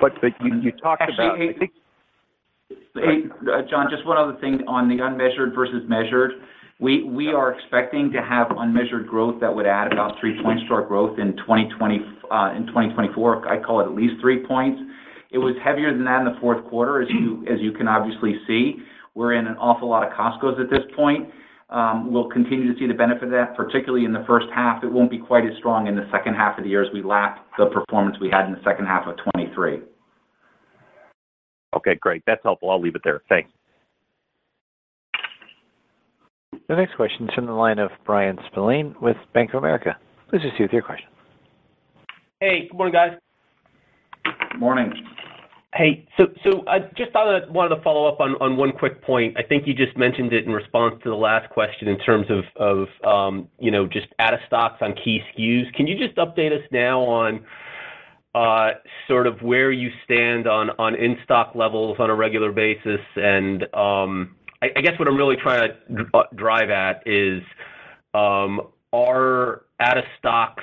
But you talked about. Hey, uh, Jon, just one other thing on the unmeasured versus measured. We are expecting to have unmeasured growth that would add about 3 points to our growth in 2024. Uh, I call it at least 3 points. It was heavier than that in the fourth quarter, as you can obviously see. We're in an awful lot of Costcos at this point. Um, we'll continue to see the benefit of that, particularly in the first half. It won't be quite as strong in the second half of the year as we lap the performance we had in the second half of 2023. Okay. Great. That's helpful. I'll leave it there. Thanks. The next question is from the line of Bryan Spillane with Bank of America. Please proceed with your question. Hey. Good morning, guys. Morning. Hey. So I just wanted to follow up on one quick point. I think you just mentioned it in response to the last question in terms of um, you know, just out-of-stocks on key SKUs. Can you just update us now on uh, sort of where you stand on in-stock levels on a regular basis? And um, I guess what I'm really trying to uh, drive at is, um, are out-of-stocks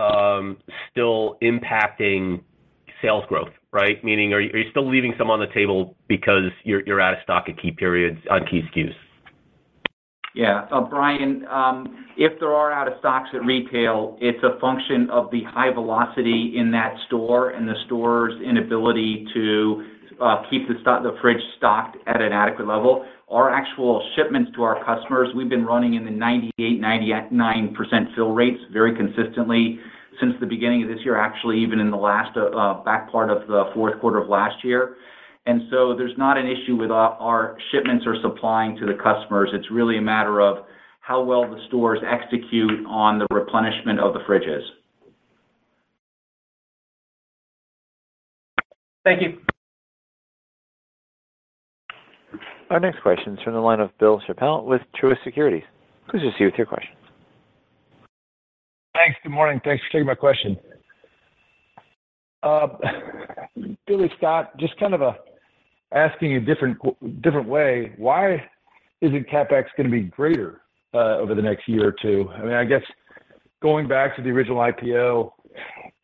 Um, still impacting sales growth, right? Meaning, are you still leaving some on the table because you're out of stock at key periods on key SKUs? Yeah. Uh, Bryan, um, if there are out-of-stocks at retail, it's a function of the high velocity in that store and the store's inability to uh, keep the fridge stocked at an adequate level. Our actual shipments to our customers, we've been running in the 98%-99% fill rates very consistently since the beginning of this year, actually, even in the last uh, uh, back part of the fourth quarter of last year. And so there's not an issue with our shipments or supplying to the customers. It's really a matter of how well the stores execute on the replenishment of the fridges. Thank you. Our next question is from the line of Bill Chappell with Truist Securities. Please proceed with your question. Thanks. Good morning. Thanks for taking my question. Uh, Billy, Scott, just kind of asking a different way, why isn't CapEx going to be greater uh, over the next year or two? I mean, I guess going back to the original IPO,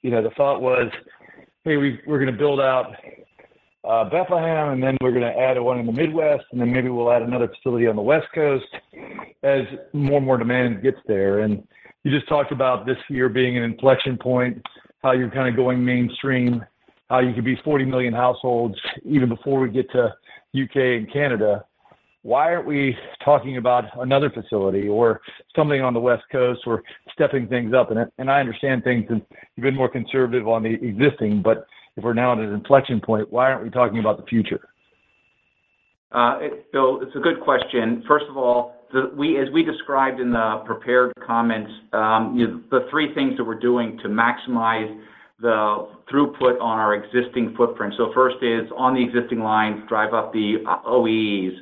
you know, the thought was, "Hey, we're going to build out Uh, Bethlehem, and then we're going to add one in the Midwest, and then maybe we'll add another facility on the West Coast as more and more demand gets there." And you just talked about this year being an inflection point, how you're kind of going mainstream, how you could be 40 million households even before we get to U.K. and Canada. Why aren't we talking about another facility or something on the West Coast or stepping things up? And I understand things, and you've been more conservative on the existing, but if we're now at an inflection point, why aren't we talking about the future? Uh, Bill, it's a good question. First of all, as we described in the prepared comments, um, the three things that we're doing to maximize the throughput on our existing footprint. So first is on the existing lines, drive up the uh, OEEs.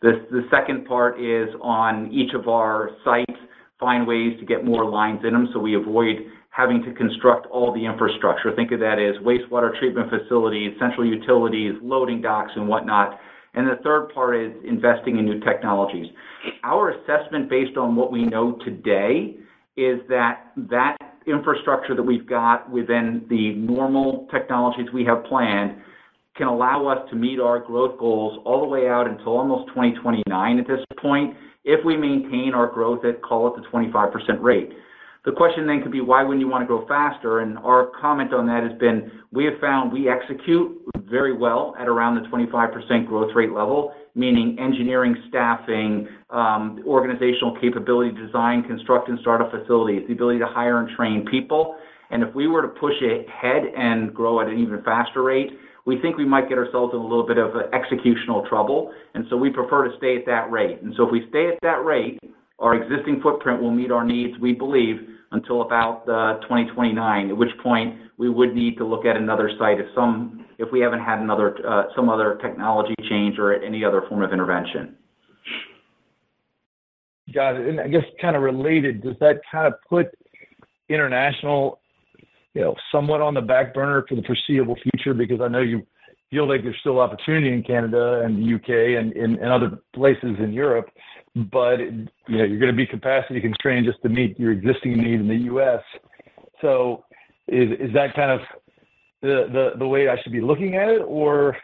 The second part is on each of our sites, find ways to get more lines in them so we avoid having to construct all the infrastructure. Think of that as wastewater treatment facilities, central utilities, loading docks, and whatnot. And the third part is investing in new technologies. Our assessment, based on what we know today, is that that infrastructure that we've got within the normal technologies we have planned can allow us to meet our growth goals all the way out until almost 2029 at this point if we maintain our growth at, call it, the 25% rate. The question then could be, why wouldn't you want to grow faster? And our comment on that has been, we have found we execute very well at around the 25% growth rate level, meaning engineering, staffing, um, organizational capability, design, construct, and startup facilities, the ability to hire and train people. And if we were to push ahead and grow at an even faster rate, we think we might get ourselves in a little bit of uh, executional trouble. And so we prefer to stay at that rate. And so if we stay at that rate, our existing footprint will meet our needs, we believe, until about uh, 2029, at which point we would need to look at another site if we haven't had another uh, some other technology change or any other form of intervention. Got it. And I guess kind of related, does that kind of put international you know, somewhat on the back burner for the foreseeable future? Because I know you feel like there's still opportunity in Canada and the U.K. and other places in Europe, but you know, you're going to be capacity constrained just to meet your existing need in the U.S. So is that kind of the way I should be looking at it, or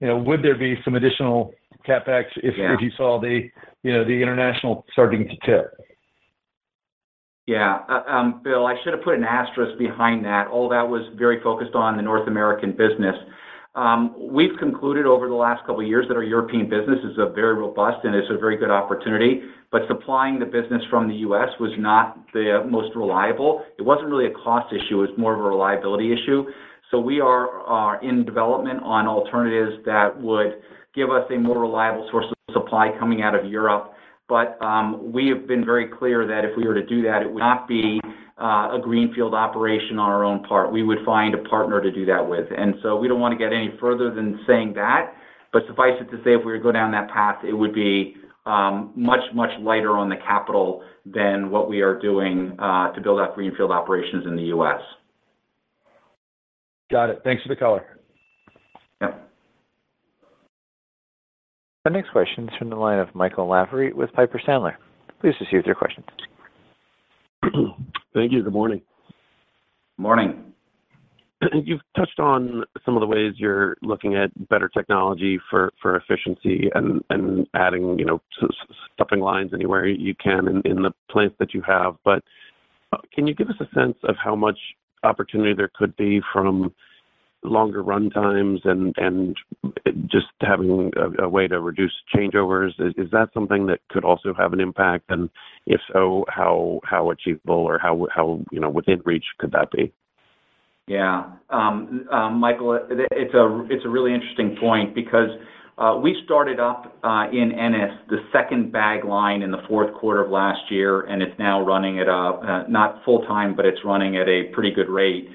you know, would there be some additional CapEx if if you saw the international starting to tip? Yeah. Uh, um, Bill, I should have put an asterisk behind that. All that was very focused on the North American business. Um, we've concluded over the last couple of years that our European business is a very robust and it's a very good opportunity, but supplying the business from the U.S. was not the most reliable. It wasn't really a cost issue. It was more of a reliability issue. So we are in development on alternatives that would give us a more reliable source of supply coming out of Europe. But um, we have been very clear that if we were to do that, it would not be Uh, a greenfield operation on our own part. We would find a partner to do that with. And so we don't want to get any further than saying that, but suffice it to say, if we were to go down that path, it would be um, much, much lighter on the capital than what we are doing uh, to build out greenfield operations in the U.S. Got it. Thanks for the color. Yep. The next question is from the line of Michael Lavery with Piper Sandler. Please proceed with your questions. Thank you. Good morning. Morning. You've touched on some of the ways you're looking at better technology for efficiency and adding you know, stuffing lines anywhere you can in the plants that you have. But uh, can you give us a sense of how much opportunity there could be from longer runtimes and and just having a way to reduce changeovers? Is that something that could also have an impact? And if so, how achievable or how within reach could that be? Yeah. Um, um, Michael, it's a really interesting point because uh, we started up uh, in Ennis, the second bag line in the fourth quarter of last year, and it's now running at a uh, not full-time, but it's running at a pretty good rate.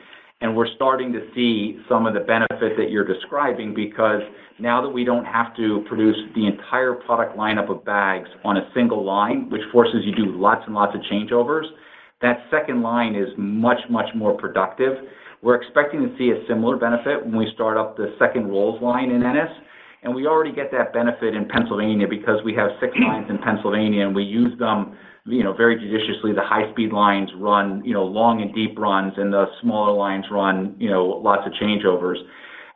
And we're starting to see some of the benefit that you're describing because now that we don't have to produce the entire product lineup of bags on a single line, which forces you to do lots and lots of changeovers, that second line is much, much more productive. We're expecting to see a similar benefit when we start up the second rolls line in Ennis. And we already get that benefit in Pennsylvania because we have six lines in Pennsylvania, and we use them, you know, very judiciously. The high-speed lines run, you know, long and deep runs, and the smaller lines run, you know, lots of changeovers.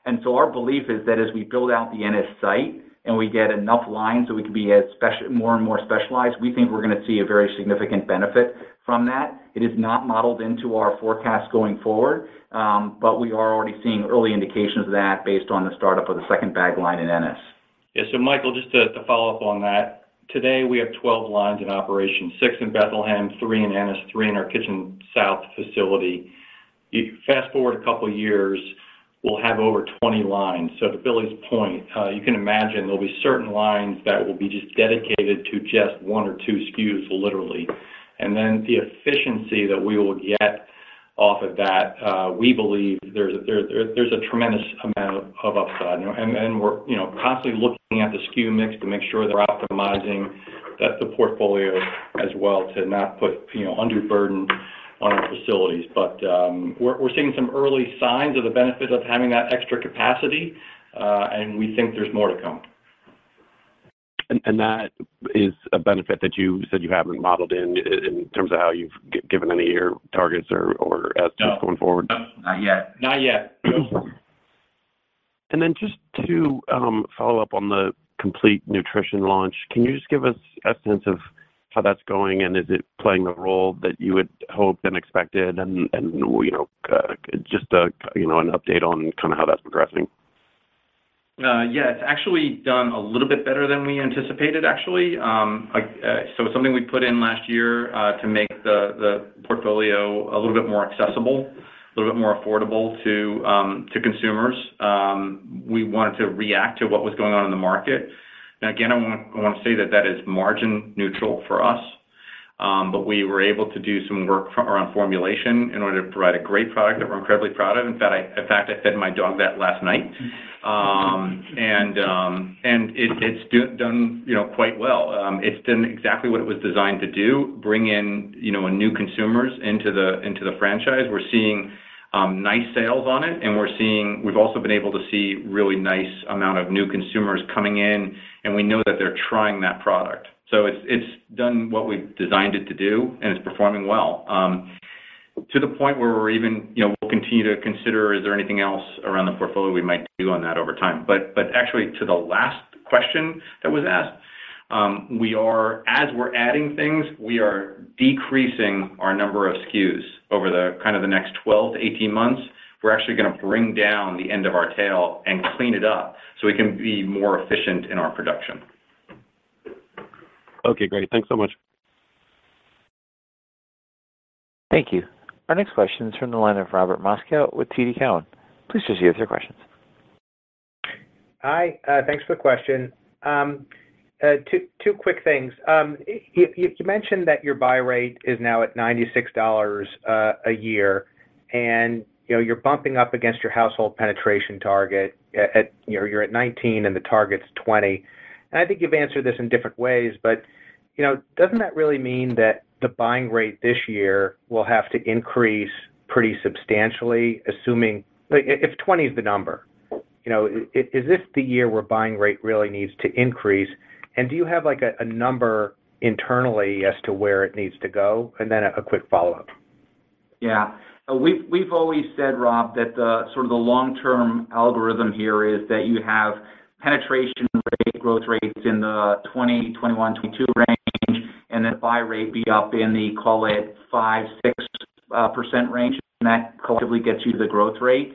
And so our belief is that as we build out the Ennis site and we get enough lines so we can be as special, more and more specialized, we think we're gonna see a very significant benefit from that. It is not modeled into our forecast going forward, um, but we are already seeing early indications of that based on the startup of the second bag line in Ennis. Yeah. So Michael, just to follow up on that. Today, we have 12 lines in operation, six in Bethlehem, three in Ennis, three in our Kitchen South facility. Fast-forward a couple of years, we'll have over 20 lines. So to Billy's point, uh, you can imagine there'll be certain lines that will be just dedicated to just one or two SKUs, literally. And then the efficiency that we will get off of that, we believe there's there's a tremendous amount of upside. And and we're, you know, constantly looking at the SKU mix to make sure they're optimizing that the portfolio as well, to not put, you know, undue burden on our facilities. But, um we're we're seeing some early signs of the benefit of having that extra capacity, and we think there's more to come. And that is a benefit that you said you haven't modeled in, in terms of how you've given any of your targets or estimates going forward? No, not yet. Not yet. And then just to um, follow up on the Complete Nutrition launch, can you just give us a sense of how that's going, and is it playing the role that you had hoped and expected? And, you know, uh, just a, you know, an update on kind of how that's progressing. Uh, yeah, it's actually done a little bit better than we anticipated, actually. Um, uh, so something we put in last year uh, to make the portfolio a little bit more accessible, a little bit more affordable to um, consumers. Um, we wanted to react to what was going on in the market. And again, I want to say that that is margin neutral for us, Um, but we were able to do some work around formulation in order to provide a great product that we're incredibly proud of. In fact, I fed my dog that last night. Um and um, it's done, you know, quite well. Um, it's done exactly what it was designed to do, bring in, you know, new consumers into the into the franchise. We're seeing nice sales on it, and we're seeing. We've also been able to see really nice amount of new consumers coming in, and we know that they're trying that product. So it's done what we've designed it to do, and it's performing well. Um, to the point where we're even, you know, we'll continue to consider, is there anything else around the portfolio we might do on that over time? But but actually, to the last question that was asked, um, we are, as we're adding things, we are decreasing our number of SKUs over the kind of the next 12-18 months. We're actually gonna bring down the end of our tail and clean it up, so we can be more efficient in our production. Okay, great. Thanks so much. Thank you. Our next question is from the line of Robert Moskow with TD Cowen. Please proceed with your questions. Hi, uh, thanks for the question. Um, uh, two quick things. Um, you mentioned that your buy rate is now at $96 uh, a year, and, you know, you're bumping up against your household penetration target at, you know, you're at 19 and the target's 20. And I think you've answered this in different ways, but, you know, doesn't that really mean that the buying rate this year will have to increase pretty substantially, assuming... If 20 is the number, you know, is this the year where buying rate really needs to increase? And do you have, like, a number internally as to where it needs to go? And then a quick follow-up. Yeah. Uh, we've always said, Rob, that the sort of the long-term algorithm here is that you have penetration growth rates in the 20, 21, 22 range, and then buy rate be up in the, call it, 5%-6% uh, range, and that collectively gets you the growth rate.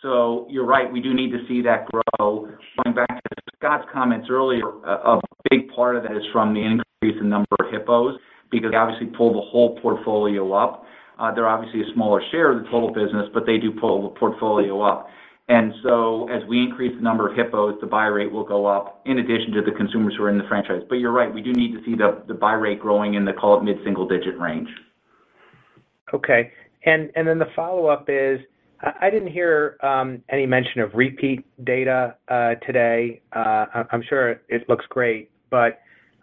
So you're right, we do need to see that grow. Going back to Scott's comments earlier, a big part of that is from the increase in number of HIPPOs, because they obviously pull the whole portfolio up. Uh, they're obviously a smaller share of the total business, but they do pull the portfolio up. And so as we increase the number of HIPPOs, the buy rate will go up in addition to the consumers who are in the franchise. But you're right, we do need to see the buy rate growing in the, call it, mid-single digit range. Okay. And then the follow-up is, I didn't hear um, any mention of repeat data uh, today. Uh, I'm sure it looks great, but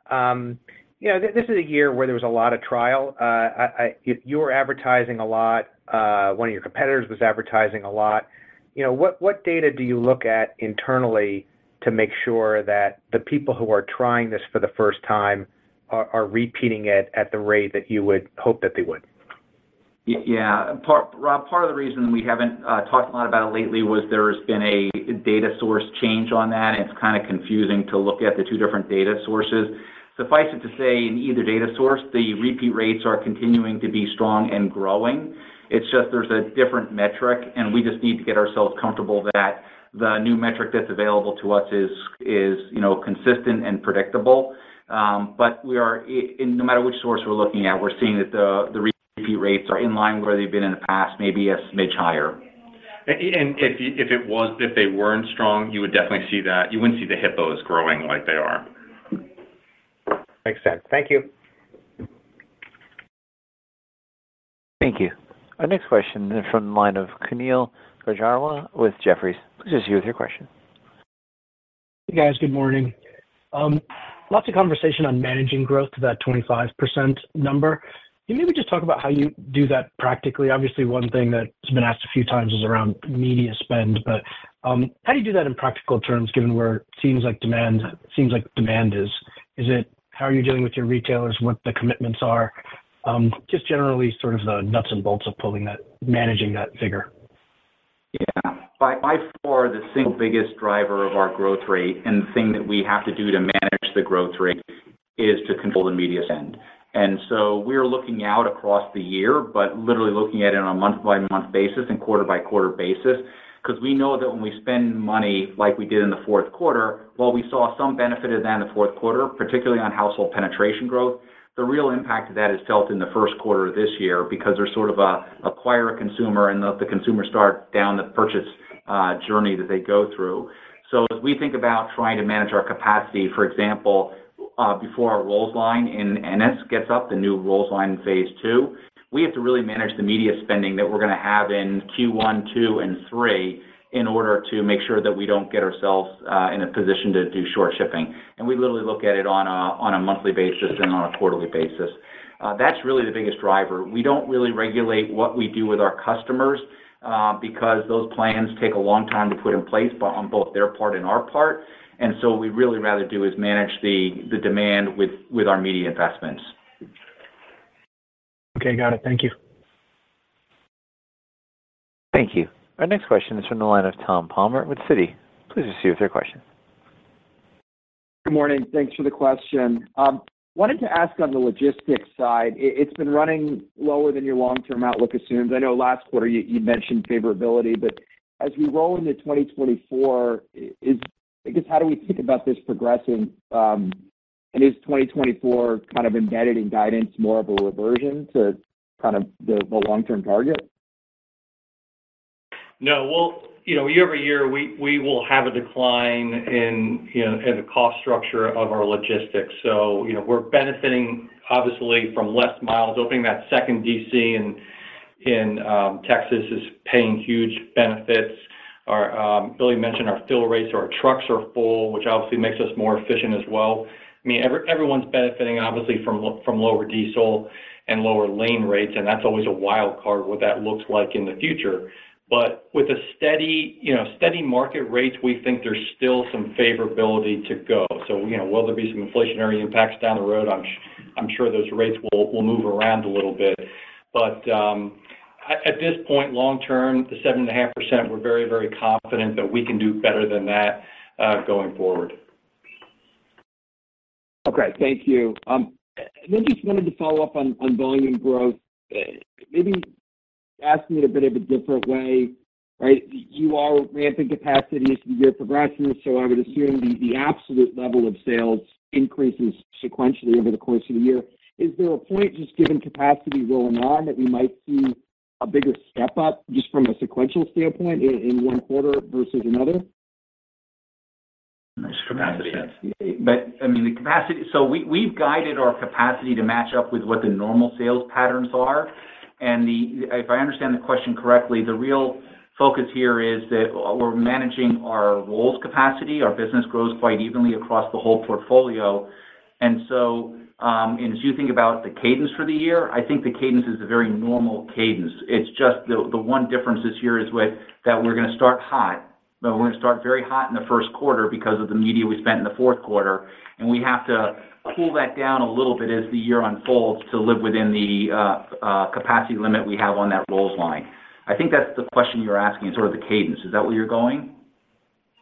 um, you know, this is a year where there was a lot of trial. Uh, you were advertising a lot, one of your competitors was advertising a lot. You know, what data do you look at internally to make sure that the people who are trying this for the first time are repeating it at the rate that you would hope that they would? Yeah. Rob, part of the reason we haven't uh, talked a lot about it lately was there has been a data source change on that, and it's kind of confusing to look at the two different data sources. Suffice it to say, in either data source, the repeat rates are continuing to be strong and growing. It's just there's a different metric, and we just need to get ourselves comfortable that the new metric that's available to us is, you know, consistent and predictable. Um, but we are, no matter which source we're looking at, we're seeing that the repeat rates are in line where they've been in the past, maybe a smidge higher. And if if it was if they weren't strong, you would definitely see that. You wouldn't see the HIPPOs growing like they are. Makes sense. Thank you. Thank you. Our next question is from the line of Kaumil Gajrawala with Jefferies. Please proceed with your question. Hey, guys. Good morning. Um, lots of conversation on managing growth to that 25% number. Can you maybe just talk about how you do that practically? Obviously, one thing that's been asked a few times is around media spend, but um, how do you do that in practical terms, given where it seems like demand is? Is it how are you dealing with your retailers, what the commitments are? Um, just generally sort of the nuts and bolts of pulling that, managing that figure. Yeah. By by far, the single biggest driver of our growth rate and the thing that we have to do to manage the growth rate is to control the media spend. And so we're looking out across the year, but literally looking at it on a month-by-month basis and quarter-by-quarter basis, because we know that when we spend money like we did in the fourth quarter, while we saw some benefit of that in the fourth quarter, particularly on household penetration growth, the real impact of that is felt in the first quarter of this year because there's sort of a acquire a consumer and let the consumer start down the purchase uh, journey that they go through. So as we think about trying to manage our capacity, for example, uh, before our rolls line in Ennis gets up, the new rolls line in phase two, we have to really manage the media spending that we're gonna have in Q1, Q2, and Q3 in order to make sure that we don't get ourselves uh, in a position to do short shipping. And we literally look at it on a monthly basis and on a quarterly basis. Uh, that's really the biggest driver. We don't really regulate what we do with our customers uh, because those plans take a long time to put in place, but on both their part and our part. And so what we'd really rather do is manage the demand with our media investments. Okay, got it. Thank you. Thank you. Our next question is from the line of Tom Palmer with Citi. Please proceed with your question. Good morning. Thanks for the question. Um, wanted to ask on the logistics side, it's been running lower than your long-term outlook assumes. I know last quarter you mentioned favorability, but as we roll into 2024, is I guess, how do we think about this progressing? Um, and is 2024 kind of embedded in guidance, more of a reversion to kind of the long-term target? No. Well, you know, year-over-year, we will have a decline in, you know, in the cost structure of our logistics. So, you know, we're benefiting obviously from less miles. Opening that second DC in um, Texas is paying huge benefits. Our um, Billy mentioned our fill rates, our trucks are full, which obviously makes us more efficient as well. I mean, everyone's benefiting obviously from lower diesel and lower lane rates, and that's always a wild card, what that looks like in the future. But with a steady, you know, steady market rates, we think there's still some favorability to go. So, you know, will there be some inflationary impacts down the road? I'm sure those rates will move around a little bit. But um, at this point, long term, the 7.5%, we're very, very confident that we can do better than that, uh, going forward. Okay, thank you. Um, then just wanted to follow up on volume growth. Uh, maybe asking it a bit of a different way, right? You are ramping capacity as the year progresses, so I would assume the absolute level of sales increases sequentially over the course of the year. Is there a point, just given capacity rolling on, that we might see a bigger step up just from a sequential standpoint in one quarter versus another? Capacity. But, I mean, the capacity. So we, we've guided our capacity to match up with what the normal sales patterns are. And if I understand the question correctly, the real focus here is that we're managing our rolls capacity. Our business grows quite evenly across the whole portfolio. And so, um, as you think about the cadence for the year, I think the cadence is a very normal cadence. It's just the one difference this year is with that we're gonna start hot but we're gonna start very hot in the first quarter because of the media we spent in the fourth quarter, and we have to cool that down a little bit as the year unfolds to live within the uh, uh, capacity limit we have on that rolls line. I think that's the question you're asking, sort of the cadence. Is that where you're going?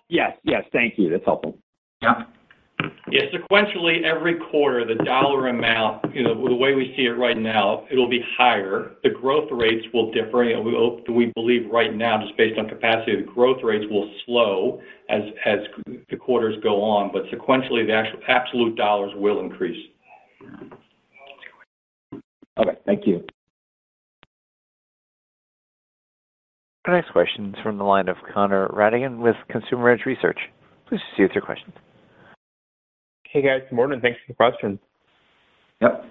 Yes. Yes. Thank you. That's helpful. Yeah. Yeah, sequentially, every quarter, the dollar amount, you know, the way we see it right now, it'll be higher. The growth rates will differ. You know, we believe right now, just based on capacity, the growth rates will slow as the quarters go on, but sequentially, the actual absolute dollars will increase. Okay. Thank you. Our next question is from the line of Connor Rattigan with Consumer Edge Research. Please proceed with your question. Hey, guys. Good morning. Thanks for the question. Yep.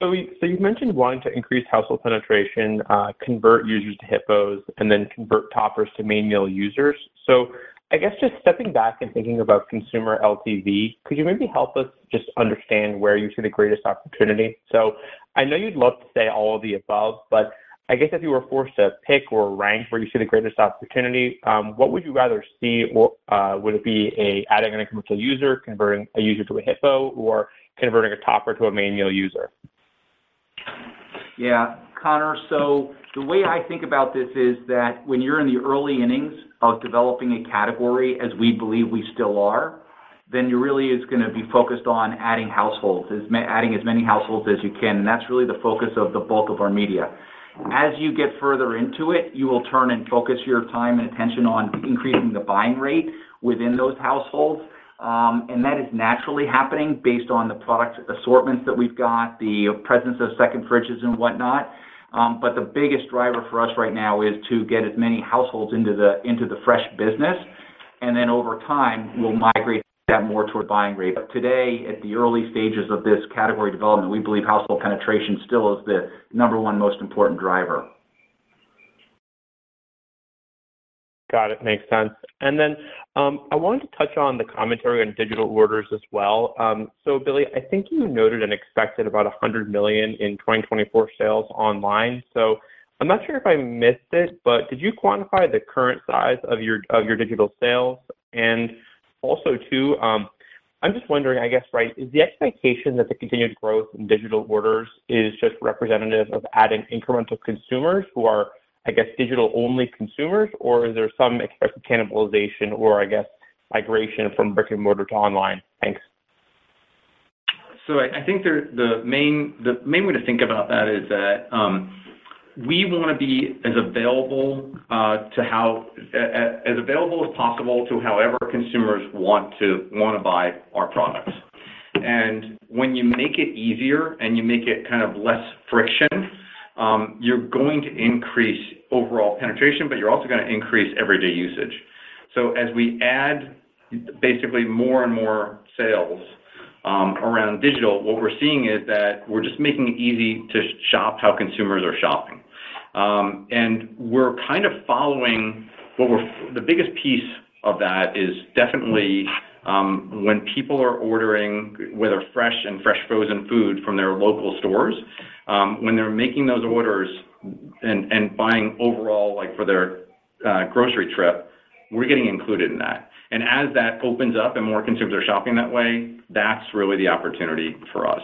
So you've mentioned wanting to increase household penetration, uh, convert users to HIPPOs, and then convert toppers to main meal users. So I guess just stepping back and thinking about consumer LTV, could you maybe help us just understand where you see the greatest opportunity? So I know you'd love to say all of the above, but I guess if you were forced to pick or rank where you see the greatest opportunity, um, what would you rather see? Or, uh, would it be adding an incremental user, converting a user to a HIPPO, or converting a topper to a main meal user? Yeah, Connor, so the way I think about this is that when you're in the early innings of developing a category, as we believe we still are, then you really is gonna be focused on adding households, adding as many households as you can, and that's really the focus of the bulk of our media. As you get further into it, you will turn and focus your time and attention on increasing the buying rate within those households. Um, and that is naturally happening based on the product assortments that we've got, the presence of second fridges and whatnot. Um, but the biggest driver for us right now is to get as many households into the into the fresh business, and then over time, we'll migrate that more toward buying rate. Today, at the early stages of this category development, we believe household penetration still is the number one most important driver. Got it. Makes sense. And then, um, I wanted to touch on the commentary on digital orders as well. Um, so Billy, I think you noted and expected about 100 million in 2024 sales online. So I'm not sure if I missed it, but did you quantify the current size of your, of your digital sales? Also, too, um, I'm just wondering, I guess, right, is the expectation that the continued growth in digital orders is just representative of adding incremental consumers who are, I guess, digital-only consumers, or is there some expected cannibalization or, I guess, migration from brick-and-mortar to online? Thanks. So I think the main way to think about that is that um, we wanna be uh, as available as possible to however consumers want to buy our products. And when you make it easier and you make it kind of less friction, um, you're going to increase overall penetration, but you're also gonna increase everyday usage. So as we add basically more and more sales um, around digital, what we're seeing is that we're just making it easy to shop how consumers are shopping. Um, and we're kind of following what we're the biggest piece of that is definitely um, when people are ordering, whether fresh and fresh frozen food from their local stores, um, when they're making those orders and buying overall, like, for their uh, grocery trip, we're getting included in that. And as that opens up and more consumers are shopping that way, that's really the opportunity for us.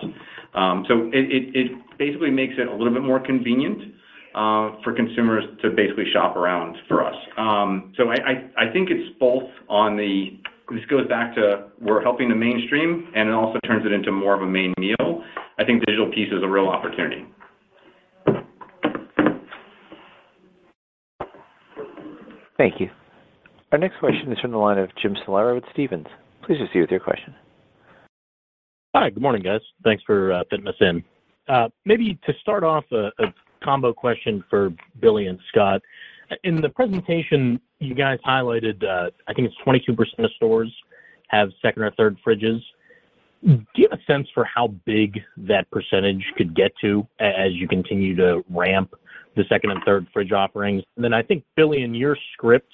So it basically makes it a little bit more convenient Uh, for consumers to basically shop around for us. Um, so I think it's both on the... This goes back to we're helping the mainstream, and it also turns it into more of a main meal. I think digital piece is a real opportunity. Thank you. Our next question is from the line of Jim Salera with Stephens. Please proceed with your question. Hi, good morning, guys. Thanks for uh, fitting us in. Uh, maybe to start off, a combo question for Billy and Scott. In the presentation, you guys highlighted, I think it's 22% of stores have second or third fridges. Do you have a sense for how big that percentage could get to as you continue to ramp the second and third fridge offerings? And then I think, Billy, in your script,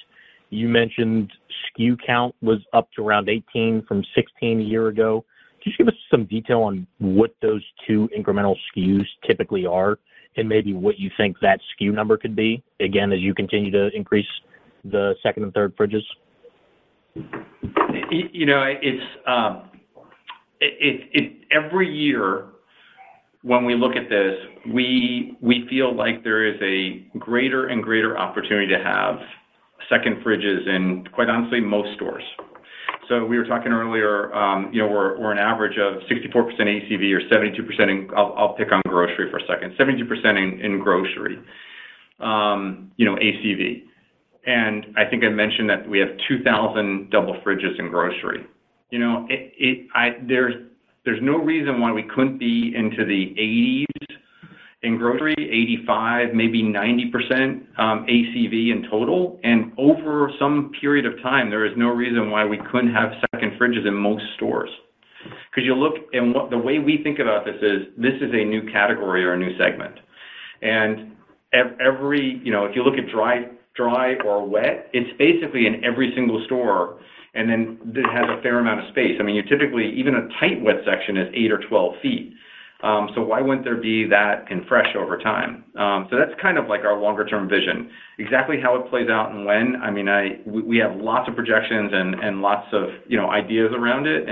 you mentioned SKU count was up to around 18 from 16 a year ago. Could you just give us some detail on what those two incremental SKUs typically are, and maybe what you think that SKU number could be, again, as you continue to increase the second and third fridges? You know, it's um, every year when we look at this, we feel like there is a greater and greater opportunity to have second fridges in, quite honestly, most stores. So we were talking earlier, um, you know, we're an average of 64% ACV or 72% in... I'll pick on grocery for a second. 72% in grocery, um, you know, ACV. And I think I mentioned that we have 2,000 double fridges in grocery. You know, there's no reason why we couldn't be into the 80s in grocery, 85, maybe 90%, um, ACV in total. And over some period of time, there is no reason why we couldn't have second fridges in most stores. Because you look, and the way we think about this is, this is a new category or a new segment. And every, you know, if you look at dry, dry or wet, it's basically in every single store, and then it has a fair amount of space. I mean, you typically, even a tight wet section is 8 or 12 feet. Um, so why wouldn't there be that in fresh over time? Um, so that's kind of like our longer term vision. Exactly how it plays out and when, I mean, we have lots of projections and lots of, you know, ideas around it,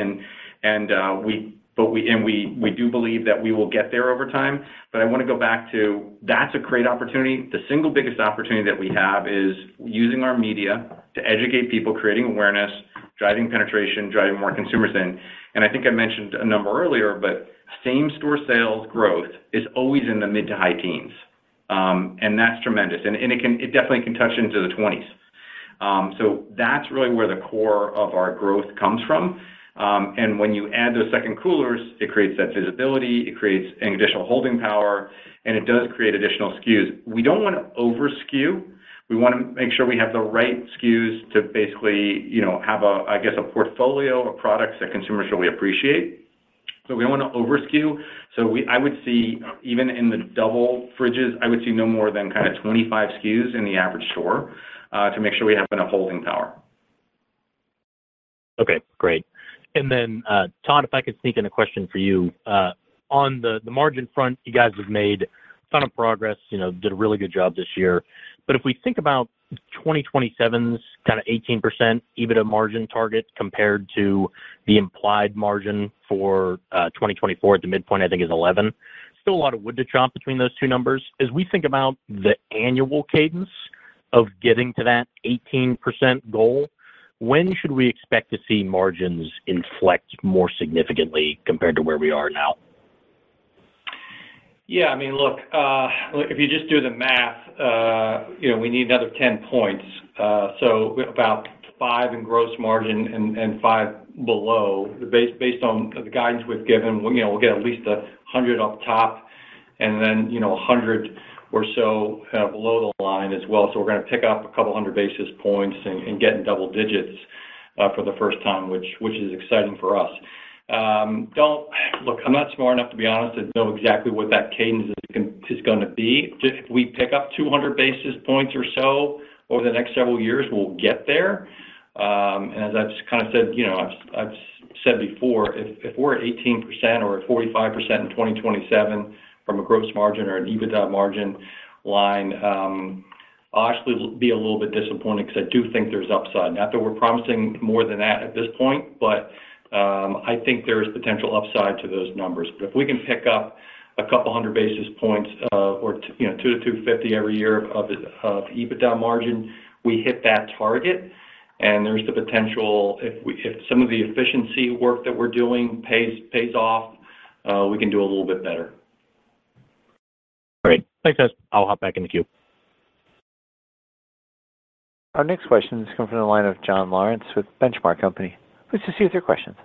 and uh, we do believe that we will get there over time. But I want to go back to, that's a great opportunity. The single biggest opportunity that we have is using our media to educate people, creating awareness, driving penetration, driving more consumers in. And I think I mentioned a number earlier, but same-store sales growth is always in the mid- to high teens. Um, and that's tremendous. And it can it definitely can touch into the 20s. Um, so that's really where the core of our growth comes from. Um, and when you add those second coolers, it creates that visibility, it creates an additional holding power, and it does create additional SKUs. We don't want to over-SKU. We want to make sure we have the right SKUs to basically, you know, have a, I guess, a portfolio of products that consumers really appreciate. So we don't want to over-SKU. So I would see, even in the double fridges, I would see no more than kind of 25 SKUs in the average store, uh, to make sure we have enough holding power. Okay, great. And then, uh, Todd, if I could sneak in a question for you. Uh, on the margin front, you guys have made a ton of progress, you know, did a really good job this year. But if we think about 2027's kind of 18% EBITDA margin target compared to the implied margin for uh, 2024 at the midpoint, I think is 11. Still a lot of wood to chop between those two numbers. As we think about the annual cadence of getting to that 18% goal, when should we expect to see margins inflect more significantly compared to where we are now? Yeah, I mean, look, uh, if you just do the math, uh, you know, we need another 10 points. Uh so about 5 in gross margin and 5 below. Based on the guidance we've given, you know, we'll get at least 100 up top and then, you know, 100 or so below the line as well. So we're gonna pick up a couple hundred basis points and get in double digits for the first time, which which is exciting for us. Um, look, I'm not smart enough, to be honest, to know exactly what that cadence is gonna be. If we pick up 200 basis points or so over the next several years, we'll get there. Um, and as I've kind of said, you know, I've said before, if we're at 18% or at 45% in 2027 from a gross margin or an EBITDA margin line, um, I'll actually be a little bit disappointed because I do think there's upside. Not that we're promising more than that at this point, but Um, I think there is potential upside to those numbers. But if we can pick up a couple hundred basis points, uh, or, you know, 200-250 every year of EBITDA margin, we hit that target, and there's the potential, if some of the efficiency work that we're doing pays off, uh, we can do a little bit better. Great. Thanks, guys. I'll hop back in the queue. Our next question is coming from the line of John Lawrence with Benchmark Company. Please proceed with your questions.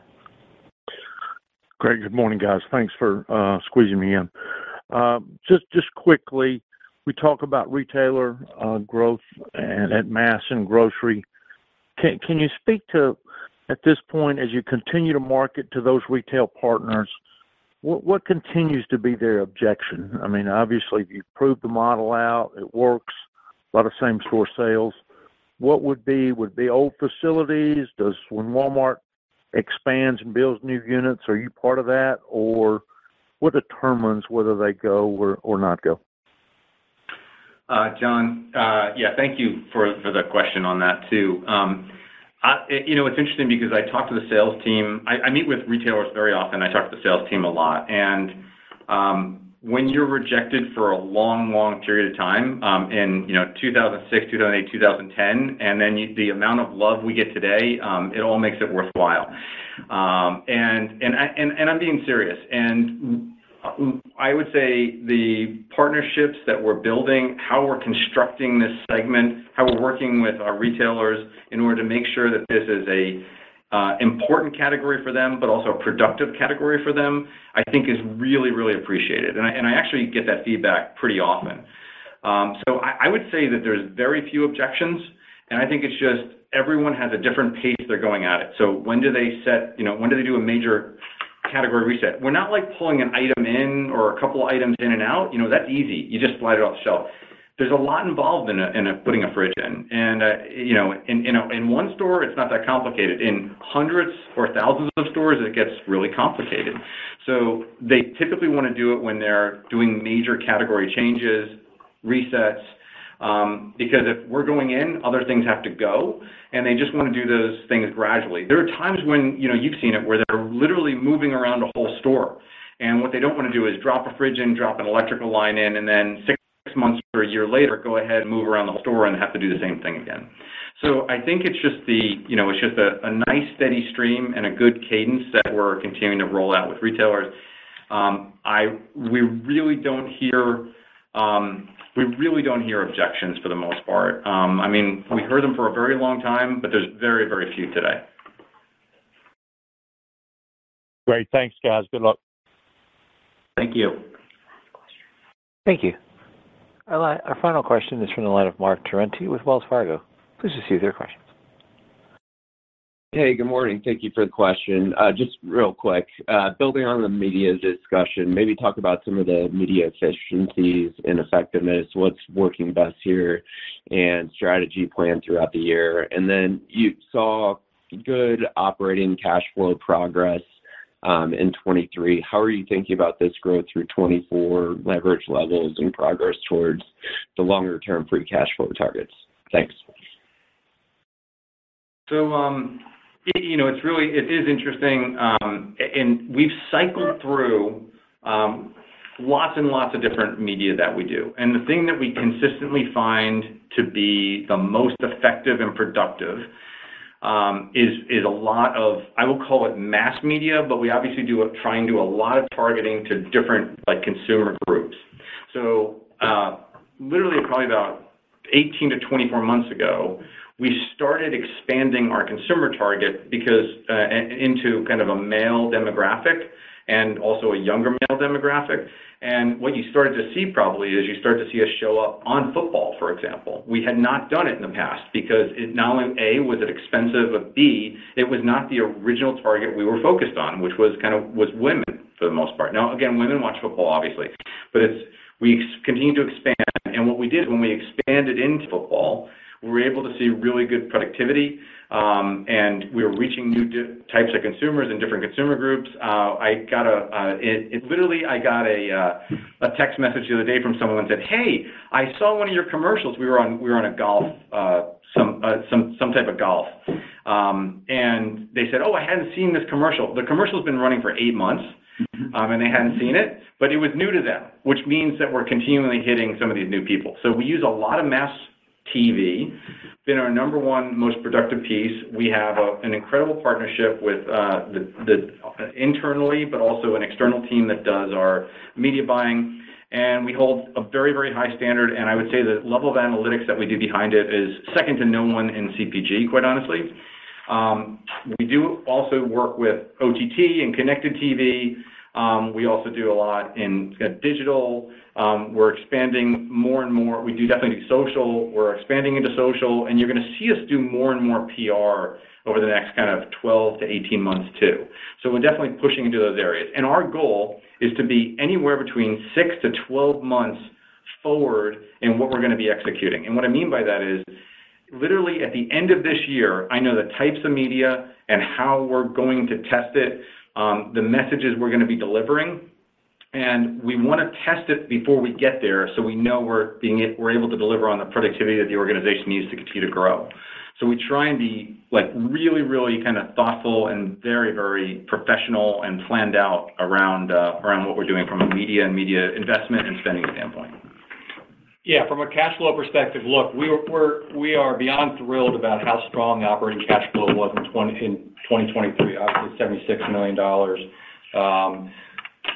Great. Good morning, guys. Thanks for uh, squeezing me in. Uh, just quickly, we talk about retailer uh, growth and at mass and grocery. Can you speak to, at this point, as you continue to market to those retail partners, what continues to be their objection? I mean, obviously, if you've proved the model out, it works, a lot of same-store sales. What would be would be old facilities? Does when Walmart expands and builds new units, are you part of that? Or what determines whether they go or or not go? Uh, John, uh, yeah, thank you for the question on that, too. Um, you know, it's interesting because I talk to the sales team. I meet with retailers very often. I talk to the sales team a lot. Um, When you're rejected for a long, long period of time, um, in, you know, 2006, 2008, 2010, and then the amount of love we get today, um, it all makes it worthwhile. Um, and I'm being serious. And I would say the partnerships that we're building, how we're constructing this segment, how we're working with our retailers in order to make sure that this is a Uh, important category for them, but also a productive category for them, I think is really, really appreciated. And I actually get that feedback pretty often. Um, so I would say that there's very few objections, and I think it's just everyone has a different pace they're going at it. So when do they set, you know, when do they do a major category reset? We're not like pulling an item in or a couple items in and out. You know, that's easy. You just slide it off the shelf. There's a lot involved in putting a fridge in. And uh, you know, in one store, it's not that complicated. In hundreds or thousands of stores, it gets really complicated. So they typically wanna do it when they're doing major category changes, resets, um, because if we're going in, other things have to go, and they just wanna do those things gradually. There are times when, you know, you've seen it, where they're literally moving around a whole store. And what they don't wanna do is drop a fridge in, drop an electrical line in, and then six months or a year later, go ahead and move around the whole store and have to do the same thing again. So I think it's just the, you know, it's just a nice, steady stream and a good cadence that we're continuing to roll out with retailers. Um, I we really don't hear, um, we really don't hear objections for the most part. Um, I mean, we heard them for a very long time, but there's very, very few today. Great. Thanks, guys. Good luck. Thank you. Thank you. Our final question is from the line of Marc Torrente with Wells Fargo. Please proceed with your questions. Hey, good morning. Thank you for the question. Uh, just real quick, uh, building on the media discussion, maybe talk about some of the media efficiencies and effectiveness, what's working best here, and strategy plan throughout the year. And then you saw good operating cash flow progress Um, in 2023. How are you thinking about this growth through 2024 leverage levels and progress towards the longer-term free cash flow targets? Thanks. So um you know, it's really, it is interesting, um, and we've cycled through um, lots and lots of different media that we do. And the thing that we consistently find to be the most effective and productive Um, a lot of, I will call it mass media, but we obviously do try and do a lot of targeting to different, like, consumer groups. So uh, literally probably about 18-24 months ago, we started expanding our consumer target because uh, into kind of a male demographic and also a younger male demographic. And what you started to see probably is you started to see us show up on football, for example. We had not done it in the past because it not only, A, was it expensive, but B, it was not the original target we were focused on, which was kind of was women for the most part. Now, again, women watch football, obviously, but we continue to expand. And what we did when we expanded into football, we were able to see really good productivity, Um, and we were reaching new types of consumers and different consumer groups. Uh, I got a, uh, literally, I got uh, a text message the other day from someone said, "Hey, I saw one of your commercials." We were on a golf, some type of golf. Um, and they said, "Oh, I hadn't seen this commercial." The commercial's been running for eight months, mm-hmm. um, and they hadn't seen it, but it was new to them, which means that we're continually hitting some of these new people. So we use a lot of mass TV. Been our number one most productive piece. We have an incredible partnership with uh, the uh, internally, but also an external team that does our media buying. And we hold a very, very high standard, and I would say the level of analytics that we do behind it is second to no one in CPG, quite honestly. Um, we do also work with OTT and connected TV. Um, we also do a lot in digital. Um, we're expanding more and more. We do definitely do social. We're expanding into social, and you're gonna see us do more and more PR over the next kind of 12-18 months, too. So we're definitely pushing into those areas. And our goal is to be anywhere between six to 12 months forward in what we're gonna be executing. And what I mean by that is, literally, at the end of this year, I know the types of media and how we're going to test it, the messages we're gonna be delivering, and we want to test it before we get there so we know we're able to deliver on the productivity that the organization needs to continue to grow. So we try and be like really, really kind of thoughtful and very, very professional and planned out around uh, around what we're doing from a media and media investment and spending standpoint. Yeah, from a cash flow perspective, look, we are beyond thrilled about how strong the operating cash flow was in 2023, obviously $76 million. Um,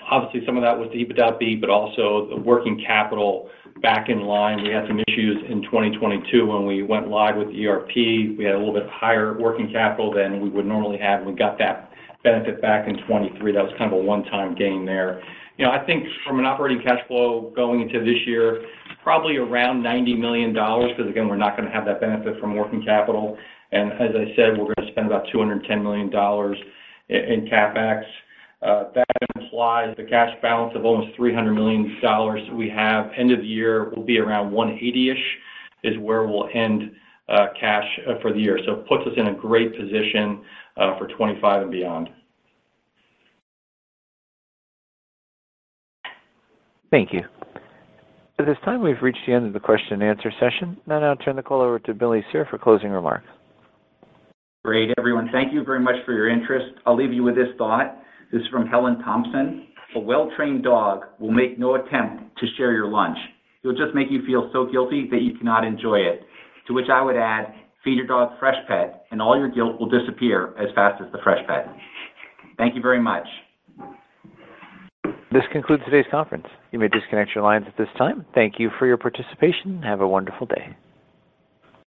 obviously, some of that was the EBITDA beat, but also the working capital back in line. We had some issues in 2022 when we went live with ERP. We had a little bit higher working capital than we would normally have. We got that benefit back in 2023. That was kind of a one-time gain there. You know, I think from an operating cash flow going into this year, probably around $90 million, because again, we're not gonna have that benefit from working capital. And as I said, we're gonna spend about $210 million in CapEx. Uh, that implies the cash balance of almost $300 million we have. End of the year will be around 180-ish, is where we'll end uh, cash uh, for the year. So it puts us in a great position for 25 and beyond. Thank you. At this time, we've reached the end of the question and answer session. Now I'll now turn the call over to Billy Cyr for closing remarks. Great, everyone. Thank you very much for your interest. I'll leave you with this thought. This is from Helen Thompson. A well-trained dog will make no attempt to share your lunch. He'll just make you feel so guilty that you cannot enjoy it. To which I would add, feed your dog Freshpet, and all your guilt will disappear as fast as the Freshpet. Thank you very much. This concludes today's conference. You may disconnect your lines at this time. Thank you for your participation. Have a wonderful day.